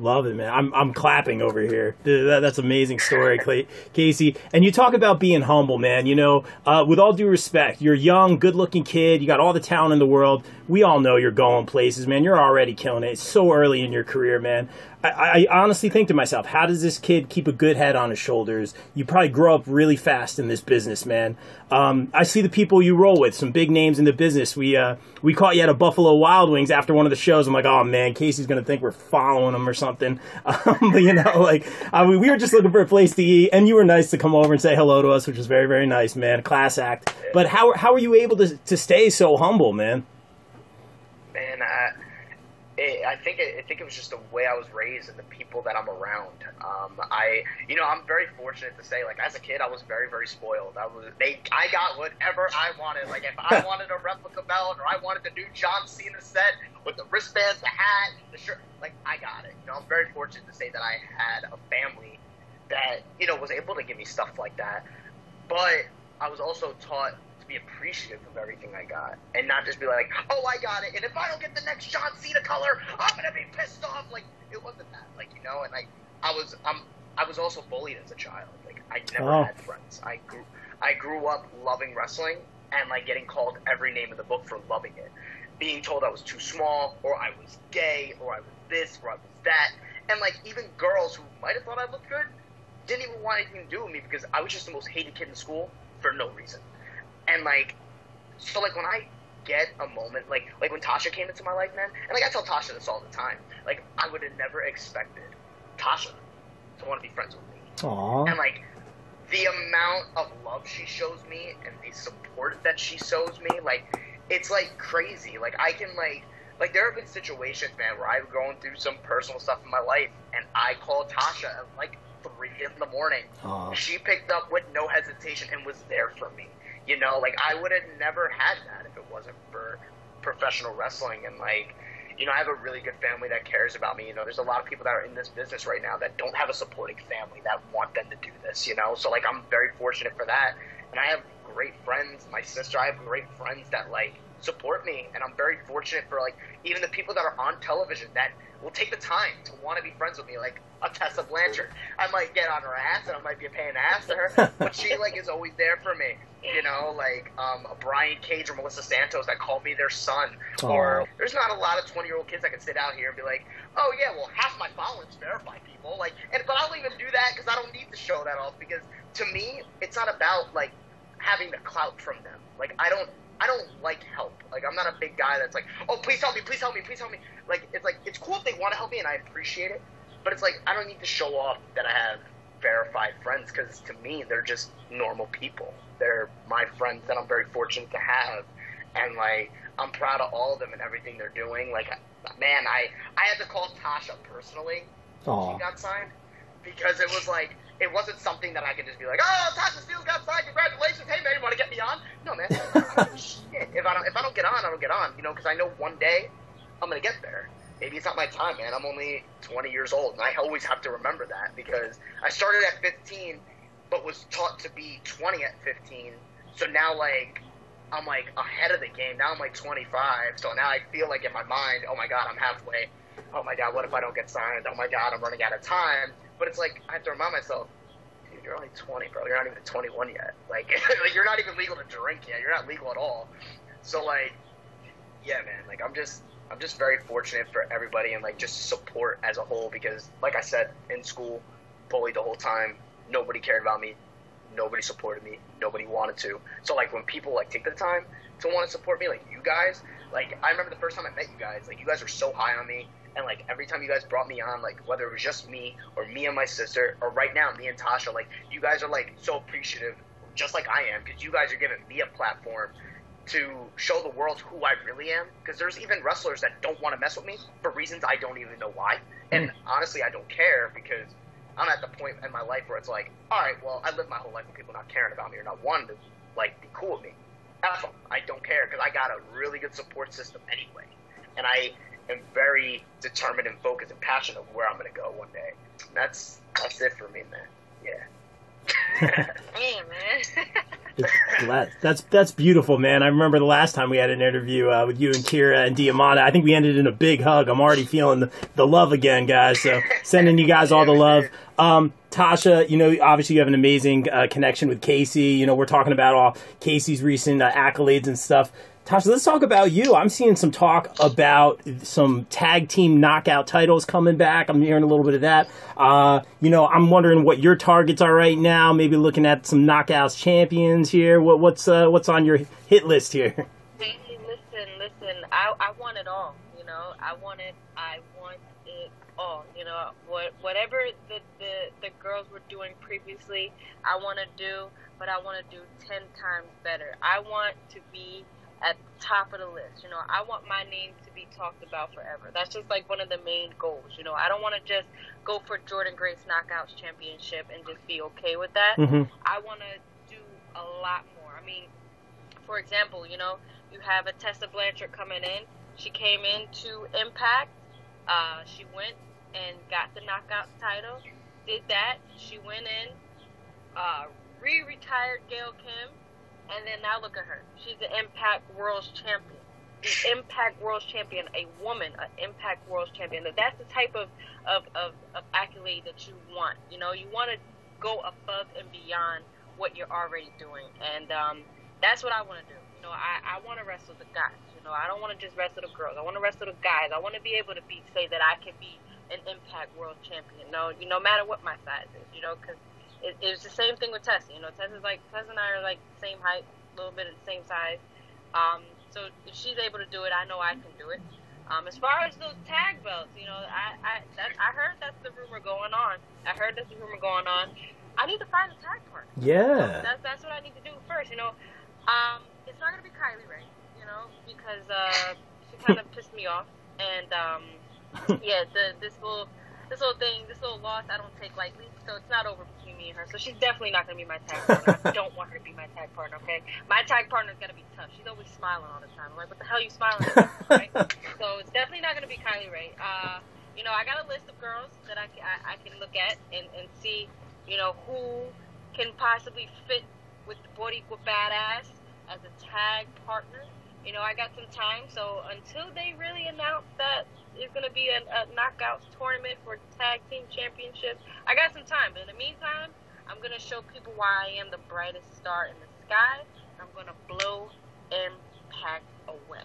[SPEAKER 2] Love it, man. I'm I'm clapping over here. That, that's amazing story, Clay, KC. And you talk about being humble, man. You know, uh, with all due respect, you're a young, good-looking kid. You got all the talent in the world. We all know you're going places, man. You're already killing it. It's so early in your career, man. I, I honestly think to myself, how does this kid keep a good head on his shoulders? You probably grow up really fast in this business, man. Um, I see the people you roll with, some big names in the business. We uh, we caught you at a Buffalo Wild Wings after one of the shows. I'm like, oh man, KC's gonna think we're following him or something. <laughs> Um, but you know, like I mean, we were just looking for a place to eat, and you were nice to come over and say hello to us, which was very very nice, man. Class act. But how how are you able to to stay so humble, man?
[SPEAKER 3] It, I think it, I think it was just the way I was raised and the people that I'm around. Um, I, you know, I'm very fortunate to say, like, as a kid, I was very, very spoiled. I was, they, I got whatever I wanted. Like, if I <laughs> wanted a replica belt or I wanted the new John Cena set with the wristbands, the hat, the shirt, like, I got it. You know, I'm very fortunate to say that I had a family that, you know, was able to give me stuff like that. But I was also taught be appreciative of everything I got and not just be like, oh, I got it. And if I don't get the next John Cena color, I'm gonna be pissed off. Like it wasn't that. Like you know, and like I was, I'm, I was also bullied as a child. Like I never
[SPEAKER 2] Oh.
[SPEAKER 3] had friends. I grew, I grew up loving wrestling and like getting called every name in the book for loving it, being told I was too small or I was gay or I was this or I was that, and like even girls who might have thought I looked good didn't even want anything to do with me because I was just the most hated kid in school for no reason. And like, so like when I get a moment, like like when Tasha came into my life, man, and like I tell Tasha this all the time, like I would have never expected Tasha to want to be friends with me.
[SPEAKER 2] Aw.
[SPEAKER 3] And like the amount of love she shows me and the support that she shows me, like it's like crazy. Like I can like like there have been situations, man, where I'm going through some personal stuff in my life and I call Tasha at like three in the morning.
[SPEAKER 2] Aw.
[SPEAKER 3] She picked up with no hesitation and was there for me. You know, like I would have never had that if it wasn't for professional wrestling and like you know, I have a really good family that cares about me. You know, there's a lot of people that are in this business right now that don't have a supporting family that want them to do this, you know? So, like, I'm very fortunate for that. And I have great friends. My sister, I have great friends that, like, support me. And I'm very fortunate for, like, even the people that are on television that will take the time to want to be friends with me, like a Tessa Blanchard. I might get on her ass and I might be a pain ass to her, but she, like, is always there for me. You know, like um, a Brian Cage or Melissa Santos that call me their son. Or there's not a lot of 20 year old kids that can sit out here and be like, oh yeah, well half my following's verified people. Like, and but I don't even do that because I don't need to show that off because to me it's not about like having the clout from them. Like I don't. I don't like help. Like I'm not a big guy that's like, oh please help me, please help me, please help me. Like it's like it's cool if they want to help me and I appreciate it, but it's like I don't need to show off that I have verified friends because to me they're just normal people. They're my friends that I'm very fortunate to have, and like I'm proud of all of them and everything they're doing. Like man, I I had to call Tasha personally
[SPEAKER 2] Aw.
[SPEAKER 3] she got signed because it was like it wasn't something that I could just be like, oh, Tasha Steelz got signed, congratulations, hey man, you want to get me on? No, man, <laughs> shit. If I don't if I don't get on, I don't get on, you know, because I know one day I'm gonna get there. Maybe it's not my time, man. I'm only 20 years old, and I always have to remember that because I started at 15, but was taught to be 20 at 15. So now, like, I'm like ahead of the game. Now I'm like 25. So now I feel like in my mind, oh my god, I'm halfway. Oh my god, what if I don't get signed? Oh my god, I'm running out of time. But it's like I have to remind myself, dude, you're only 20, bro. You're not even 21 yet. Like, <laughs> like you're not even legal to drink yet. You're not legal at all. So like, yeah, man. Like I'm just I'm just very fortunate for everybody and like just support as a whole because like I said in school, bullied the whole time. Nobody cared about me. Nobody supported me. Nobody wanted to. So like when people like take the time to want to support me, like you guys, like I remember the first time I met you guys, like you guys were so high on me. And like every time you guys brought me on, like whether it was just me or me and my sister, or right now me and Tasha, like you guys are like so appreciative, just like I am, because you guys are giving me a platform to show the world who I really am. Because there's even wrestlers that don't want to mess with me for reasons I don't even know why. And hmm. honestly, I don't care because I'm at the point in my life where it's like, all right, well, I lived my whole life with people not caring about me or not wanting to like be cool with me. That's all. I don't care because I got a really good support system anyway, and I am very determined and focused and passionate of where I'm going to go one day. That's that's it for me, man. Yeah.
[SPEAKER 4] Hey, man.
[SPEAKER 2] That- that's that's beautiful, man. I remember the last time we had an interview uh, with you and Kiera and Diamante. I think we ended in a big hug. I'm already feeling the, the love again, guys. So sending you guys all the love. Um, Tasha, you know, obviously you have an amazing uh, connection with KC. You know, we're talking about all KC's recent uh, accolades and stuff. Tasha, let's talk about you. I'm seeing some talk about some tag team knockout titles coming back. I'm hearing a little bit of that. Uh, you know, I'm wondering what your targets are right now. Maybe looking at some knockouts champions here. What, what's uh, what's on your hit list here?
[SPEAKER 4] Hey, listen, listen. I I want it all. You know, I want it. I want it all. You know, what whatever the the, the girls were doing previously, I want to do, but I want to do ten times better. I want to be at the top of the list. You know, I want my name to be talked about forever. That's just like one of the main goals. You know, I don't want to just go for Jordynne Grace Knockouts Championship and just be okay with that.
[SPEAKER 2] Mhm.
[SPEAKER 4] I want to do a lot more. I mean, for example, you know, you have a Tessa Blanchard coming in. She came into Impact. Uh, she went and got the knockout title. Did that. She went in, uh, re-retired Gail Kim, and then now look at her. She's the Impact World Champion. The Impact World Champion, a woman, an Impact World Champion. That's the type of, of, of, of accolade that you want. You know, you want to go above and beyond what you're already doing. And um, that's what I want to do. You know, I, I want to wrestle the guys. You know, I don't want to just wrestle the girls. I want to wrestle the guys. I want to be able to be say that I can be an Impact World Champion. No, you no matter what my size is. You know, because it, it was the same thing with Tessa. You know, Tessa's like Tessa and I are like same height, a little bit of the same size. Um, so if she's able to do it, I know I can do it. Um, as far as those tag belts, you know, I I that, I heard that's the rumor going on. I heard that's the rumor going on. I need to find the tag partner.
[SPEAKER 2] Yeah.
[SPEAKER 4] That's that's what I need to do first. You know, um, it's not gonna be Kylie Rae. You know, because uh, she kind of pissed me off, and um, <laughs> yeah, the this little this little thing, this little loss, I don't take lightly. So it's not over between me and her. So she's definitely not gonna be my tag partner. <laughs> I don't want her to be my tag partner. Okay, my tag partner's gotta be tough. She's always smiling all the time. I'm like, what the hell are you smiling at? right? <laughs> So it's definitely not gonna be Kylie Rae. Uh, you know, I got a list of girls that I, I, I can look at and, and see, you know, who can possibly fit with the Boricua Badass as a tag partner. You know, I got some time, so until they really announce that it's going to be a, a knockouts tournament for tag team championships, I got some time. But in the meantime, I'm going to show people why I am the brightest star in the sky. I'm going to blow Impact away.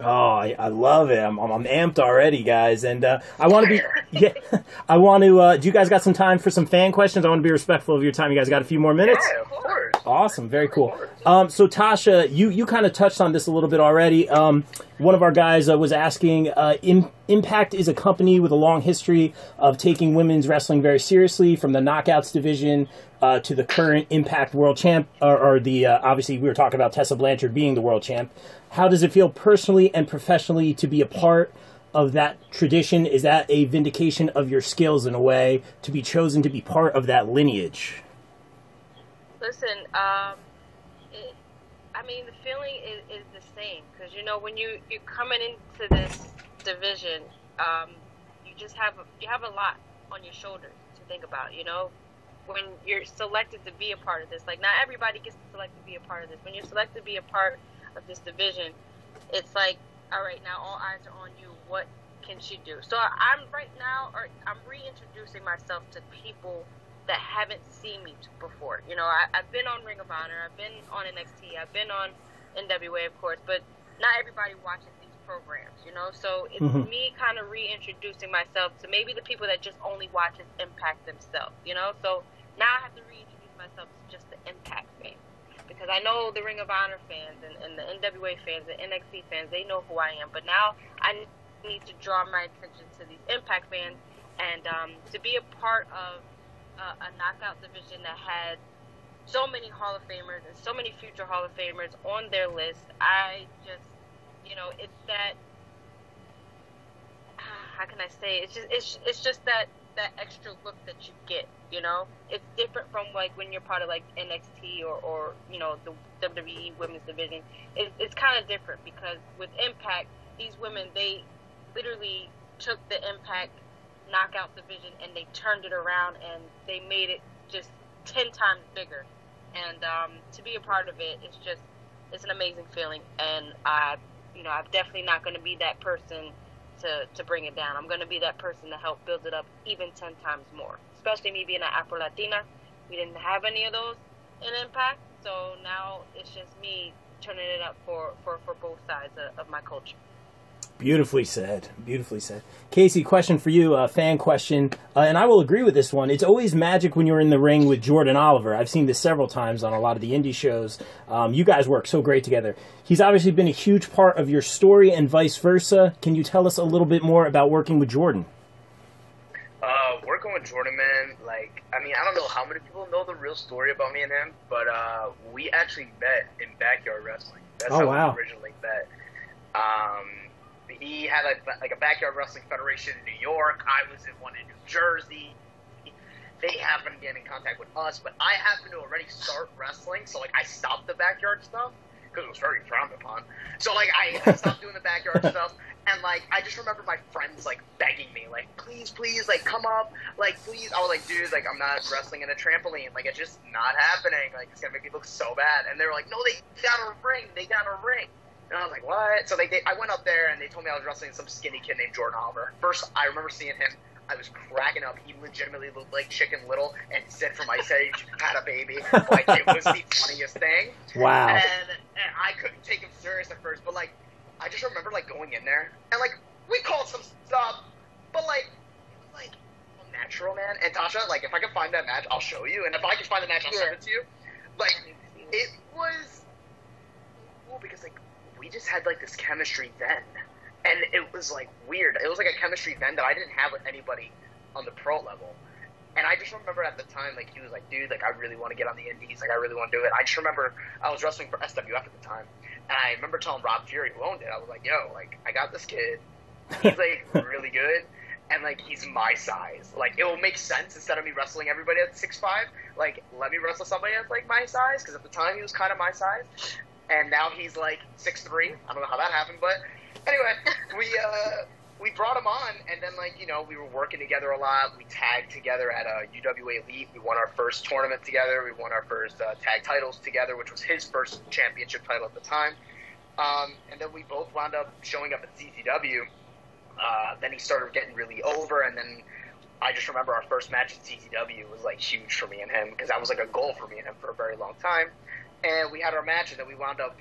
[SPEAKER 2] Oh, I, I love it. I'm, I'm, I'm amped already, guys. And uh, I want to be, <laughs> yeah, <laughs> I want to, uh, do you guys got some time for some fan questions? I want to be respectful of your time. You guys got a few more minutes?
[SPEAKER 3] Yeah, of course.
[SPEAKER 2] Awesome, very cool. Um, so Tasha, you, you kind of touched on this a little bit already. Um, one of our guys uh, was asking, uh, Im- Impact is a company with a long history of taking women's wrestling very seriously, from the Knockouts division uh, to the current Impact World Champ, or, or the uh, obviously we were talking about Tessa Blanchard being the World Champ. How does it feel personally and professionally to be a part of that tradition? Is that a vindication of your skills in a way to be chosen to be part of that lineage?
[SPEAKER 4] Listen, um, it, I mean, the feeling is, is the same because you know when you you're coming into this division, um, you just have a, you have a lot on your shoulders to think about. You know, when you're selected to be a part of this. Like not everybody gets selected to be a part of this. When you're selected to be a part of this division, it's like, all right, now all eyes are on you. What can she do? So I'm right now, or I'm reintroducing myself to people that haven't seen me before. You know, I, I've been on Ring of Honor, I've been on NXT, I've been on NWA, of course, but not everybody watches these programs. You know, so it's mm-hmm. me kind of reintroducing myself to maybe the people that just only watches Impact themselves. You know, so now I have to reintroduce myself to just the Impact fans because I know the Ring of Honor fans and, and the NWA fans, the NXT fans, they know who I am. But now I need to draw my attention to these Impact fans and um, to be a part of uh, a knockout division that had so many Hall of Famers and so many future Hall of Famers on their list. I just, you know, it's that. <sighs> How can I say? It's just it's it's just that that extra look that you get. You know, it's different from like when you're part of like NXT or or you know the WWE Women's Division. It, it's kind of different because with Impact, these women they literally took the Impact knockout division and they turned it around and they made it just 10 times bigger. And um, to be a part of it it's just it's an amazing feeling and i you know i'm definitely not going to be that person to, to bring it down. I'm going to be that person to help build it up even 10 times more. Especially me being an afro latina we didn't have any of those in impact so now it's just me turning it up for, for, for both sides of, of my culture
[SPEAKER 2] Beautifully said. Beautifully said. KC, question for you, a fan question, uh, and I will agree with this one. It's always magic when you're in the ring with Jordan Oliver. I've seen this several times on a lot of the indie shows. Um, you guys work so great together. He's obviously been a huge part of your story and vice versa. Can you tell us a little bit more about working with Jordan?
[SPEAKER 3] Uh, working with Jordan, man, like, I mean, I don't know how many people know the real story about me and him, but uh, we actually met in backyard wrestling. That's
[SPEAKER 2] oh,
[SPEAKER 3] how
[SPEAKER 2] wow.
[SPEAKER 3] we originally met. Um, he had a, like a backyard wrestling federation in New York. I was in one in New Jersey. They happened to get in contact with us, but I happened to already start wrestling, so like I stopped the backyard stuff because it was very frowned upon. So like I, I stopped doing the backyard <laughs> stuff, and like I just remember my friends like begging me, like please, please, like come up, like please. I was like, dude, like I'm not wrestling in a trampoline, like it's just not happening. Like it's gonna make me look so bad. And they were like, no, they got a ring, they got a ring. And I was like, what? So they, they, I went up there and they told me I was wrestling some skinny kid named Jordan Oliver. First, I remember seeing him. I was cracking up. He legitimately looked like Chicken Little and Sid from Ice Age <laughs> had a baby. Like it was the <laughs> funniest thing.
[SPEAKER 2] Wow.
[SPEAKER 3] And, and I couldn't take him serious at first, but like I just remember like going in there and like we called some stuff, but like like natural man. And Tasha, like if I can find that match, I'll show you. And if I can find the match, I'll send it to you. Like it was cool because like we just had like this chemistry then, and it was like weird. It was like a chemistry then that I didn't have with anybody on the pro level. And I just remember at the time, like he was like, "Dude, like I really want to get on the indies. Like I really want to do it." I just remember I was wrestling for SWF at the time, and I remember telling Rob Fury, who owned it, I was like, "Yo, like I got this kid. He's like <laughs> really good." and like he's my size. Like it will make sense instead of me wrestling everybody at six five. Like let me wrestle somebody at like my size because at the time he was kind of my size and now he's like six three. I don't know how that happened, but anyway, <laughs> we uh, we brought him on, and then like you know we were working together a lot. We tagged together at a UWA Elite. We won our first tournament together. We won our first uh, tag titles together, which was his first championship title at the time. Um, and then we both wound up showing up at CZW. Uh, then he started getting really over, and then I just remember our first match at CZW was like huge for me and him because that was like a goal for me and him for a very long time and we had our match, and then we wound up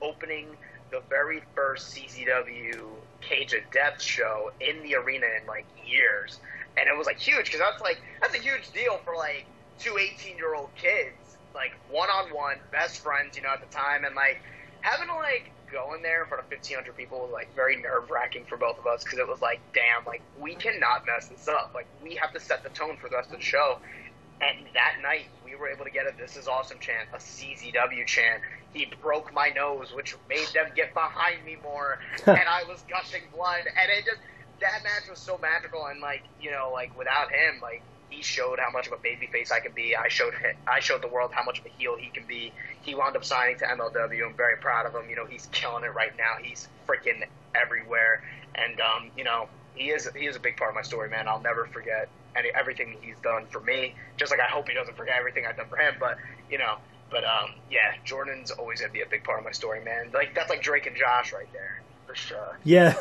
[SPEAKER 3] opening the very first CZW Cage of Death show in the arena in like years, and it was like huge because that's like that's a huge deal for like two 18 year old kids, like one on one, best friends, you know, at the time, and like having to like go in there in front of 1,500 people was like very nerve wracking for both of us because it was like, damn, like we cannot mess this up. Like we have to set the tone for the rest of the show. And that night, we were able to get a "This is awesome" chant, a CZW chant. He broke my nose, which made them get behind me more, <laughs> and I was gushing blood. And it just that match was so magical. And like you know, like without him, like he showed how much of a babyface I can be. I showed him, I showed the world how much of a heel he can be. He wound up signing to MLW. I'm very proud of him. You know, he's killing it right now. He's freaking everywhere, and um, you know, he is he is a big part of my story, man. I'll never forget any, everything he's done for me. Just like I hope he doesn't forget everything I've done for him. But you know, but um, yeah, Jordan's always gonna be a big part of my story, man. Like that's like Drake and Josh right there for sure.
[SPEAKER 2] Yeah,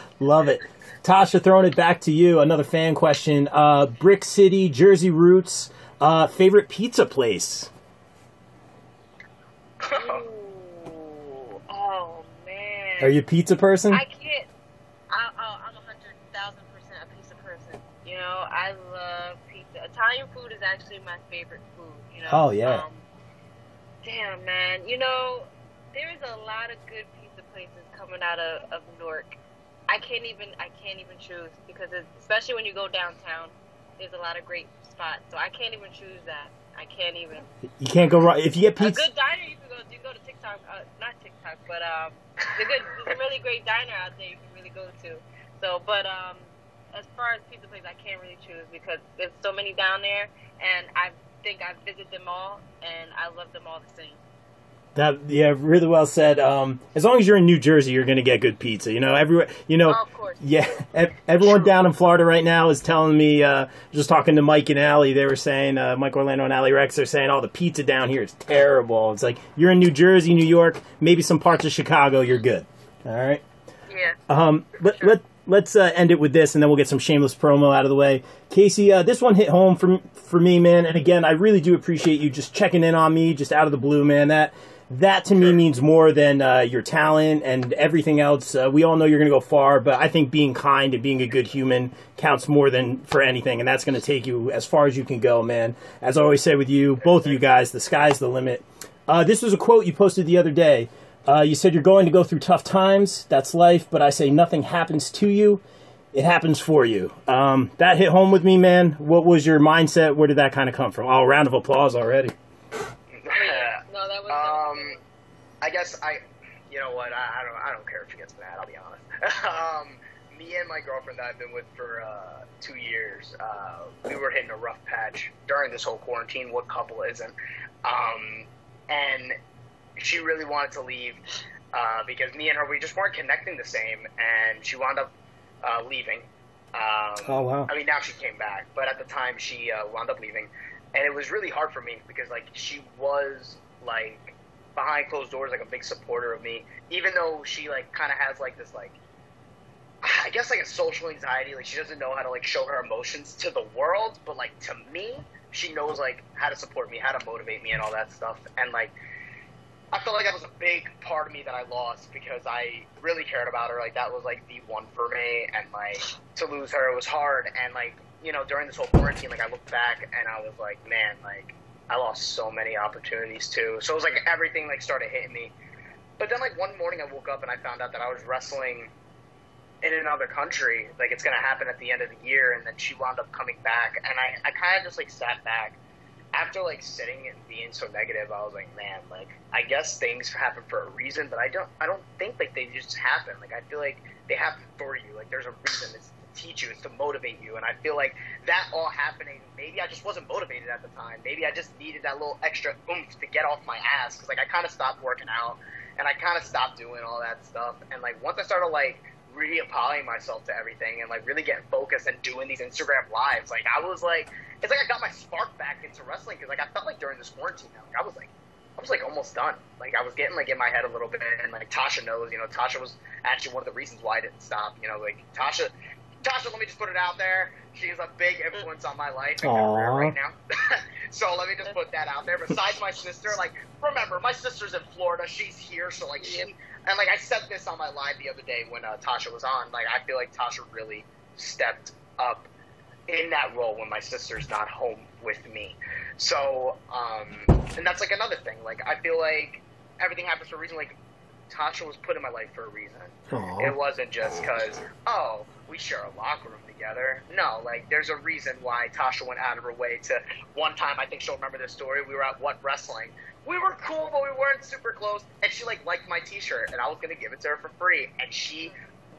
[SPEAKER 2] <laughs> love it. Tasha, throwing it back to you. Another fan question. Uh, Brick City, Jersey roots. Uh, favorite pizza place? <laughs>
[SPEAKER 4] Ooh, oh man.
[SPEAKER 2] Are you a pizza person?
[SPEAKER 4] I can't. I, oh, I'm a hundred thousand percent a pizza person. You know, I love pizza. Italian food is actually my favorite food. You know.
[SPEAKER 2] Oh, yeah.
[SPEAKER 4] Um, damn man, you know, there is a lot of good pizza places coming out of, of Newark. I can't even I can't even choose because it's, especially when you go downtown, there's a lot of great spots. So I can't even choose that. I can't even.
[SPEAKER 2] You can't go wrong. If you get pizza.
[SPEAKER 4] A good diner you can go. You can go to TikTok, uh, not TikTok, but um, the good, there's a really great diner out there you can really go to. So, but um, as far as pizza places, I can't really choose because there's so many down there, and I think I've visited them all, and I love them all the same.
[SPEAKER 2] that yeah, really well said. Um, as long as you're in New Jersey, you're gonna get good pizza. You know, everywhere. You know,
[SPEAKER 4] Oh, of course.
[SPEAKER 2] Yeah, everyone down in Florida right now is telling me. Uh, just talking to Mike and Allie, they were saying uh, Mike Orlando and Allie Rex. They're saying, "Oh, the pizza down here is terrible." It's like you're in New Jersey, New York, maybe some parts of Chicago. You're good. All right.
[SPEAKER 4] Yeah.
[SPEAKER 2] Um, let, let let's uh, end it with this, and then we'll get some shameless promo out of the way. Casey, uh, this one hit home for for me, man. And again, I really do appreciate you just checking in on me, just out of the blue, man. That that to me means more than uh, your talent and everything else. Uh, we all know you're going to go far, but I think being kind and being a good human counts more than for anything, and that's going to take you as far as you can go, man. As I always say with you, both of you guys, the sky's the limit. Uh, this was a quote you posted the other day. Uh, you said you're going to go through tough times. That's life, but I say nothing happens to you. It happens for you. Um, that hit home with me, man. What was your mindset? Where did that kind of come from? Oh, round of applause already.
[SPEAKER 4] No, that was. that was
[SPEAKER 3] Um, I guess I, you know what? I, I don't. I don't care if she gets mad. I'll be honest. <laughs> um, me and my girlfriend that I've been with for uh, two years, uh, we were hitting a rough patch during this whole quarantine. What couple isn't? Um, and she really wanted to leave uh, because me and her we just weren't connecting the same, and she wound up uh, leaving. Um,
[SPEAKER 2] Oh, wow.
[SPEAKER 3] I mean, now she came back, but at the time she uh, wound up leaving, and it was really hard for me because like she was like behind closed doors, like a big supporter of me, even though she like kind of has like this like I guess like a social anxiety, like she doesn't know how to like show her emotions to the world, but like to me, she knows like how to support me, how to motivate me, and all that stuff, and like. I felt like that was a big part of me that I lost because I really cared about her. Like that was like the one for me, and like to lose her was hard. And like you know, during this whole quarantine, like I looked back and I was like, man, like I lost so many opportunities too. So it was like everything like started hitting me. But then like one morning I woke up and I found out that I was wrestling in another country. Like it's gonna happen at the end of the year, and then she wound up coming back, and I I kind of just like sat back after like sitting and being so negative, I was like, man, like I guess things happen for a reason, but I don't I don't think like they just happen. Like I feel like they happen for you. Like there's a reason. It's to teach you. It's to motivate you. And I feel like that all happening. Maybe I just wasn't motivated at the time. Maybe I just needed that little extra oomph to get off my ass because like I kind of stopped working out and I kind of stopped doing all that stuff. And like once I started like reapplying myself to everything and like really getting focused and doing these Instagram lives, like I was like, it's like I got my spark back into wrestling because like I felt like during this quarantine, like I was like, I was like almost done. Like I was getting like in my head a little bit, and like Tasha knows, you know, Tasha was actually one of the reasons why I didn't stop. You know, like Tasha, Tasha, let me just put it out there. She's a big influence on my life and career right now. <laughs> so let me just put that out there. Besides my sister, like remember, my sister's in Florida. She's here, so like she and like I said this on my live the other day when uh, Tasha was on. Like I feel like Tasha really stepped up in that role when my sister's not home with me. So, um, and that's like another thing. Like I feel like everything happens for a reason. Like Tasha was put in my life for a reason.
[SPEAKER 2] Aw.
[SPEAKER 3] It wasn't just because oh we share a locker room together. No, like there's a reason why Tasha went out of her way to. One time, I think she'll remember this story. We were at What Wrestling. We were cool, but we weren't super close. And she like liked my T-shirt, and I was gonna give it to her for free, and she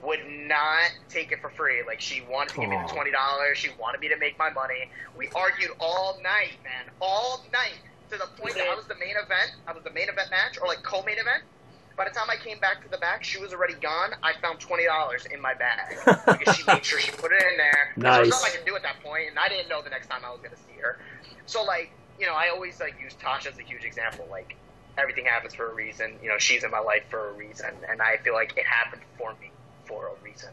[SPEAKER 3] would not take it for free. Like she wanted to give me the twenty dollars. She wanted me to make my money. We argued all night, man, all night to the point that I was the main event. I was the main event match or like co-main event. By the time I came back to the back, she was already gone. I found twenty dollars in my bag <laughs> because she made sure she put it in there.
[SPEAKER 2] Nice.
[SPEAKER 3] There was nothing I could do at that point, and I didn't know the next time I was going to see her. So like, you know, I always like use Tasha as a huge example. Like, everything happens for a reason. You know, she's in my life for a reason, and I feel like it happened for me for a reason.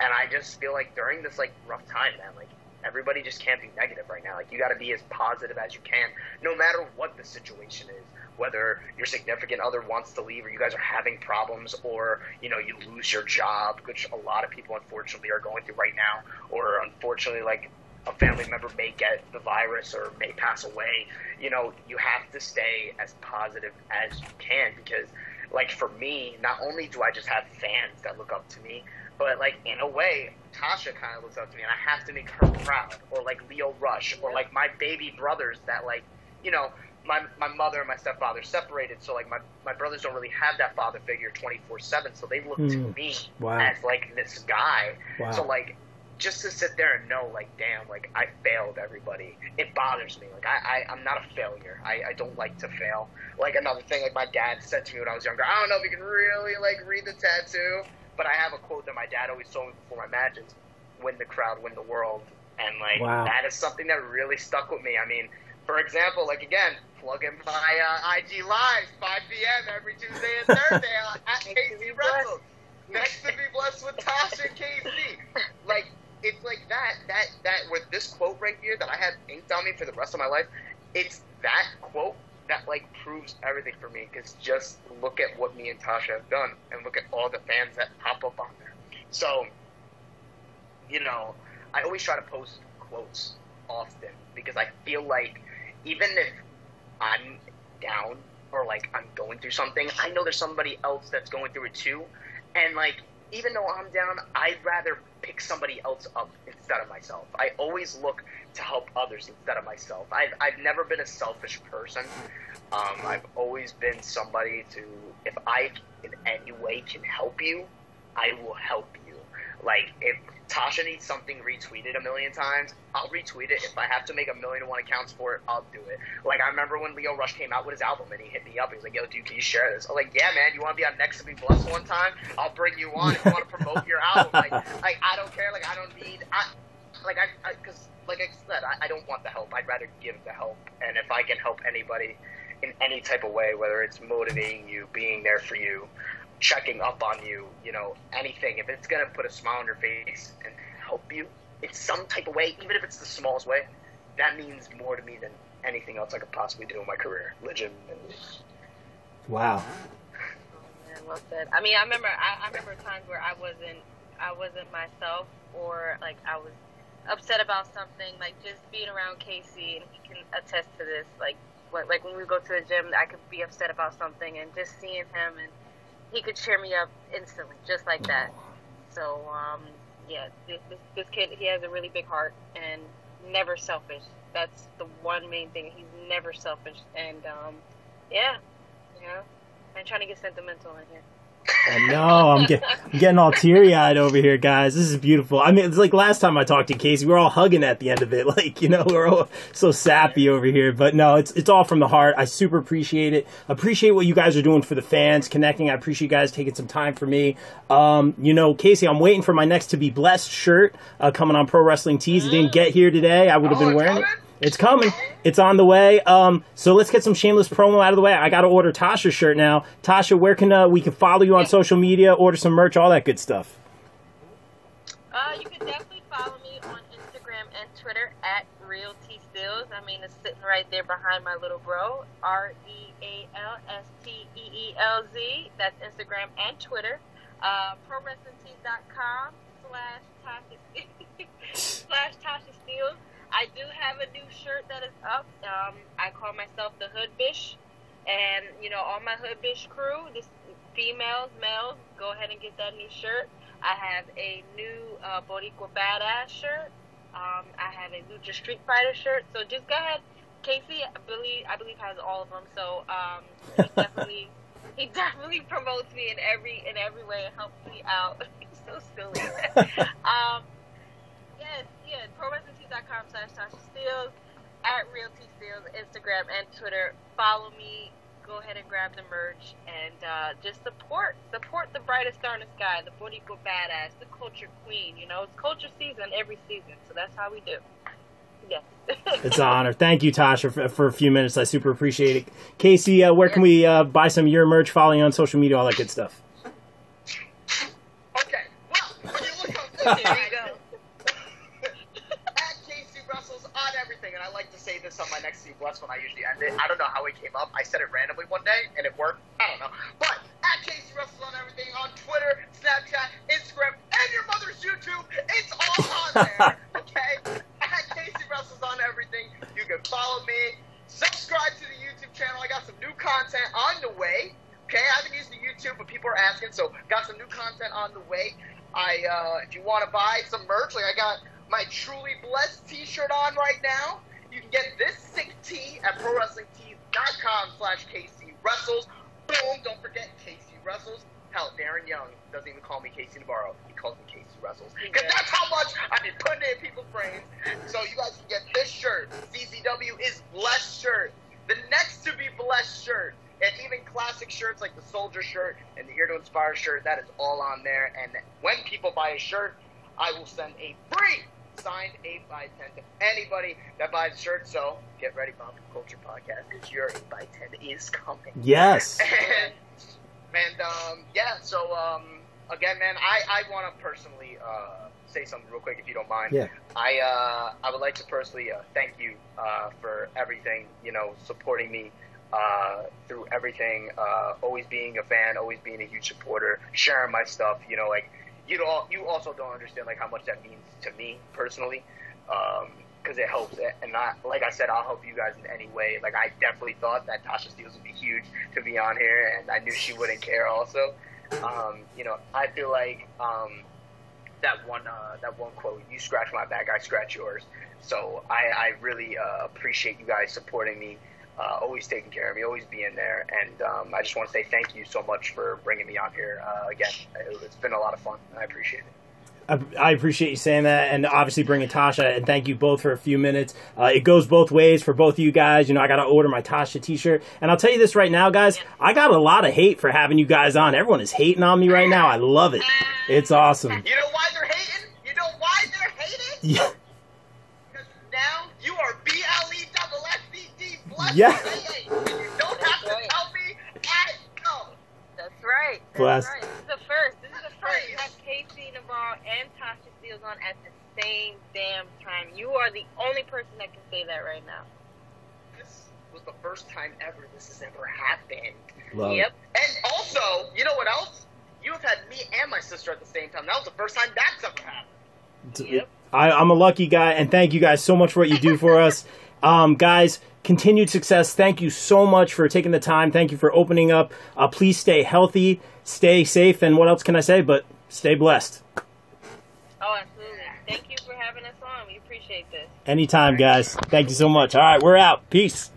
[SPEAKER 3] And I just feel like during this like rough time, man, like everybody just can't be negative right now. Like you got to be as positive as you can, no matter what the situation is. Whether your significant other wants to leave, or you guys are having problems, or you know you lose your job, which a lot of people unfortunately are going through right now, or unfortunately like a family member may get the virus or may pass away. You know you have to stay as positive as you can because, like for me, not only do I just have fans that look up to me, but like in a way, Tasha kind of looks up to me, and I have to make her proud, or like Lio Rush, or like my baby brothers that like, you know, my my mother and my stepfather separated, so like my my brothers don't really have that father figure twenty four seven, so they look to
[SPEAKER 2] Hmm.
[SPEAKER 3] me
[SPEAKER 2] Wow.
[SPEAKER 3] as like this guy.
[SPEAKER 2] Wow.
[SPEAKER 3] So like. Just to sit there and know, like, damn, like I failed everybody. It bothers me. Like I, I I'm not a failure. I, I don't like to fail. Like another thing, like my dad said to me when I was younger. I don't know if you can really like read the tattoo, but I have a quote that my dad always told me before my matches: "Win the crowd, win the world." And like
[SPEAKER 2] Wow.
[SPEAKER 3] that is something that really stuck with me. I mean, for example, like again, plug in my uh, IG live 5 p.m. every Tuesday and Thursday <laughs> at KC Wrestles. Next to be blessed with Tasha and KC. Like it's like that that that with this quote right here that I have inked on me for the rest of my life. It's that quote that like proves everything for me. Because just look at what me and Tasha have done, and look at all the fans that pop up on there. So, you know, I always try to post quotes often because I feel like even if I'm down or like I'm going through something, I know there's somebody else that's going through it too. And like, even though I'm down, I'd rather pick somebody else up instead of myself. I always look to help others instead of myself. I've, I've never been a selfish person. Um, I've always been somebody to, if I in any way can help you, I will help. Like, if Tasha needs something retweeted a million times, I'll retweet it. If I have to make a million and one accounts for it, I'll do it. Like, I remember when Lio Rush came out with his album and he hit me up. He was like, yo, dude, can you share this? I was like, yeah, man, you want to be on Next to Be Blessed one time? I'll bring you on if you want to promote your album. Like, <laughs> like I don't care. Like, I don't need, I, like, I, because, like I said, I, I don't want the help. I'd rather give the help. And if I can help anybody in any type of way, whether it's motivating you, being there for you, checking up on you, you know, anything. If it's gonna put a smile on your face and help you in some type of way, even if it's the smallest way, that means more to me than anything else I could possibly do in my career. Legitimately.
[SPEAKER 2] Wow.
[SPEAKER 4] Oh, yeah, well said. I mean, I remember, I, I remember times where I wasn't, I wasn't myself, or like I was upset about something. Like just being around KC, and he can attest to this. Like, when, like when we go to the gym, I could be upset about something, and just seeing him, and he could cheer me up instantly, just like that. So, um, yeah, this, this, this kid, he has a really big heart and never selfish. That's the one main thing. He's never selfish, and um, yeah, you know, I'm trying to get sentimental in here.
[SPEAKER 2] I know. I'm, get, I'm getting all teary eyed over here, guys. This is beautiful. I mean, it's like last time I talked to KC, we were all hugging at the end of it. <laughs> Like, you know, we're all so sappy over here. But no, it's it's all from the heart. I super appreciate it. Appreciate what you guys are doing for the fans, connecting. I appreciate you guys taking some time for me. Um, you know, KC, I'm waiting for my next to be blessed shirt uh, coming on Pro Wrestling Tees. It didn't get here today. I would have
[SPEAKER 3] Oh,
[SPEAKER 2] been wearing it. It's coming. It's on the way. Um, so let's get some shameless promo out of the way. I got to order Tasha's shirt now. Tasha, where can uh, we can follow you on social media, order some merch, all that good stuff?
[SPEAKER 4] Uh, you can definitely follow me on Instagram and Twitter at Real T Steelz. I mean, it's sitting right there behind my little bro. R E A L S T E E L Z. That's Instagram and Twitter. Uh, ProWrestlingTees.com slash Tasha <laughs> slash Tasha Steelz. I do have a new shirt that is up. Um, I call myself the Hood Bish. And, you know, all my Hood Bish crew, just females, males, go ahead and get that new shirt. I have a new uh, Boricua Badass shirt. Um, I have a Lucha Street Fighter shirt. So just go ahead. KC, I believe, I believe has all of them. So um, he <laughs> definitely, he definitely promotes me in every in every way and helps me out. <laughs> He's so silly. <laughs> um, yeah. ProWrestlingTees.com slash Tasha Steelz at Real T Steelz, Instagram and Twitter. Follow me. go ahead and grab the merch and uh, just support support the brightest star in the sky, the Boricua badass, the culture queen. You know, it's culture season every season, so that's how we do. Yes. <laughs>
[SPEAKER 2] It's an honor. Thank you, Tasha, for, for a few minutes. I super appreciate it. KC, uh, where can we uh, buy some of your merch? Follow you on social media, all that good stuff.
[SPEAKER 3] Okay, well, when you look up
[SPEAKER 4] there you go.
[SPEAKER 3] This on my next Steve Bless when I usually end it. I don't know how it came up. I said it randomly one day, and it worked. I don't know. But at KCwrestles on everything on Twitter, Snapchat, Instagram, and your mother's YouTube, it's all on there. <laughs> Okay? At KCwrestles on everything. You can follow me. Subscribe to the YouTube channel. I got some new content on the way. Okay, I haven't used the YouTube, but people are asking, so got some new content on the way. I, uh, if you want to buy some merch, like I got my Truly Blessed T-shirt on right now. You can get this sick tee at ProWrestlingTees.com slash KCwrestles. Boom! Don't forget KCwrestles. Hell, Darren Young doesn't even call me KC Navarro. He calls me KCwrestles. Because that's how much I've been putting it in people's brains. So you guys can get this shirt. CZW is Blessed shirt. The next to be Blessed shirt. And even classic shirts like the Soldier shirt and the Here to Inspire shirt, that is all on there. And when people buy a shirt, I will send a free signed 8 by 10 to anybody that buys a shirt. So get ready, Bob Culture Podcast, because your 8 by 10 is coming.
[SPEAKER 2] Yes. <laughs>
[SPEAKER 3] And, and um, yeah, so um, again, man, I, I want to personally uh, say something real quick, if you don't mind.
[SPEAKER 2] Yeah.
[SPEAKER 3] I uh, I would like to personally uh, thank you uh, for everything, you know, supporting me uh, through everything, uh, always being a fan, always being a huge supporter, sharing my stuff, you know, like you you also don't understand like how much that means to me personally. Um, because it helps, and I, like I said, I'll help you guys in any way. Like I definitely thought that Tasha Steelz would be huge to be on here, and I knew she wouldn't care. Also, um, you know, I feel like um, that one uh, that one quote, "You scratch my back, I scratch yours." So I, I really uh, appreciate you guys supporting me, uh, always taking care of me, always being there, and um, I just want to say thank you so much for bringing me on here uh, again. It, it's been a lot of fun. I appreciate it.
[SPEAKER 2] I, I appreciate you saying that, and obviously bringing Tasha. And thank you both for a few minutes. Uh, it goes both ways for both of you guys. You know, I got to order my Tasha T-shirt, and I'll tell you this right now, guys. I got a lot of hate for having you guys on. Everyone is hating on me right now. I love it. It's awesome.
[SPEAKER 3] You know why they're hating? You know why they're hating?
[SPEAKER 2] Yeah. Yeah.
[SPEAKER 3] AA. And you don't have to
[SPEAKER 4] Right.
[SPEAKER 3] tell me I know.
[SPEAKER 4] That's right. That's
[SPEAKER 2] Blessed.
[SPEAKER 4] right. This is the first. This is the first.
[SPEAKER 3] Right.
[SPEAKER 4] You have KC Navarro and Tasha Steelz on at the same damn time. You are the only person that can say that right now.
[SPEAKER 3] This was the first time ever this has ever happened.
[SPEAKER 2] Love
[SPEAKER 4] Yep.
[SPEAKER 3] And also, you know what else? You have had me and my sister at the same time. That was the first time that's ever happened.
[SPEAKER 2] it.
[SPEAKER 4] Yep.
[SPEAKER 2] I, I'm a lucky guy, and thank you guys so much for what you do for us. <laughs> Um, guys, continued success. Thank you so much for taking the time. Thank you for opening up. Uh, please stay healthy, stay safe, and what else can I say? But stay blessed.
[SPEAKER 4] Oh, absolutely. Thank you for having us on. We appreciate this.
[SPEAKER 2] Anytime, guys. Thank you so much. All right, we're out. Peace.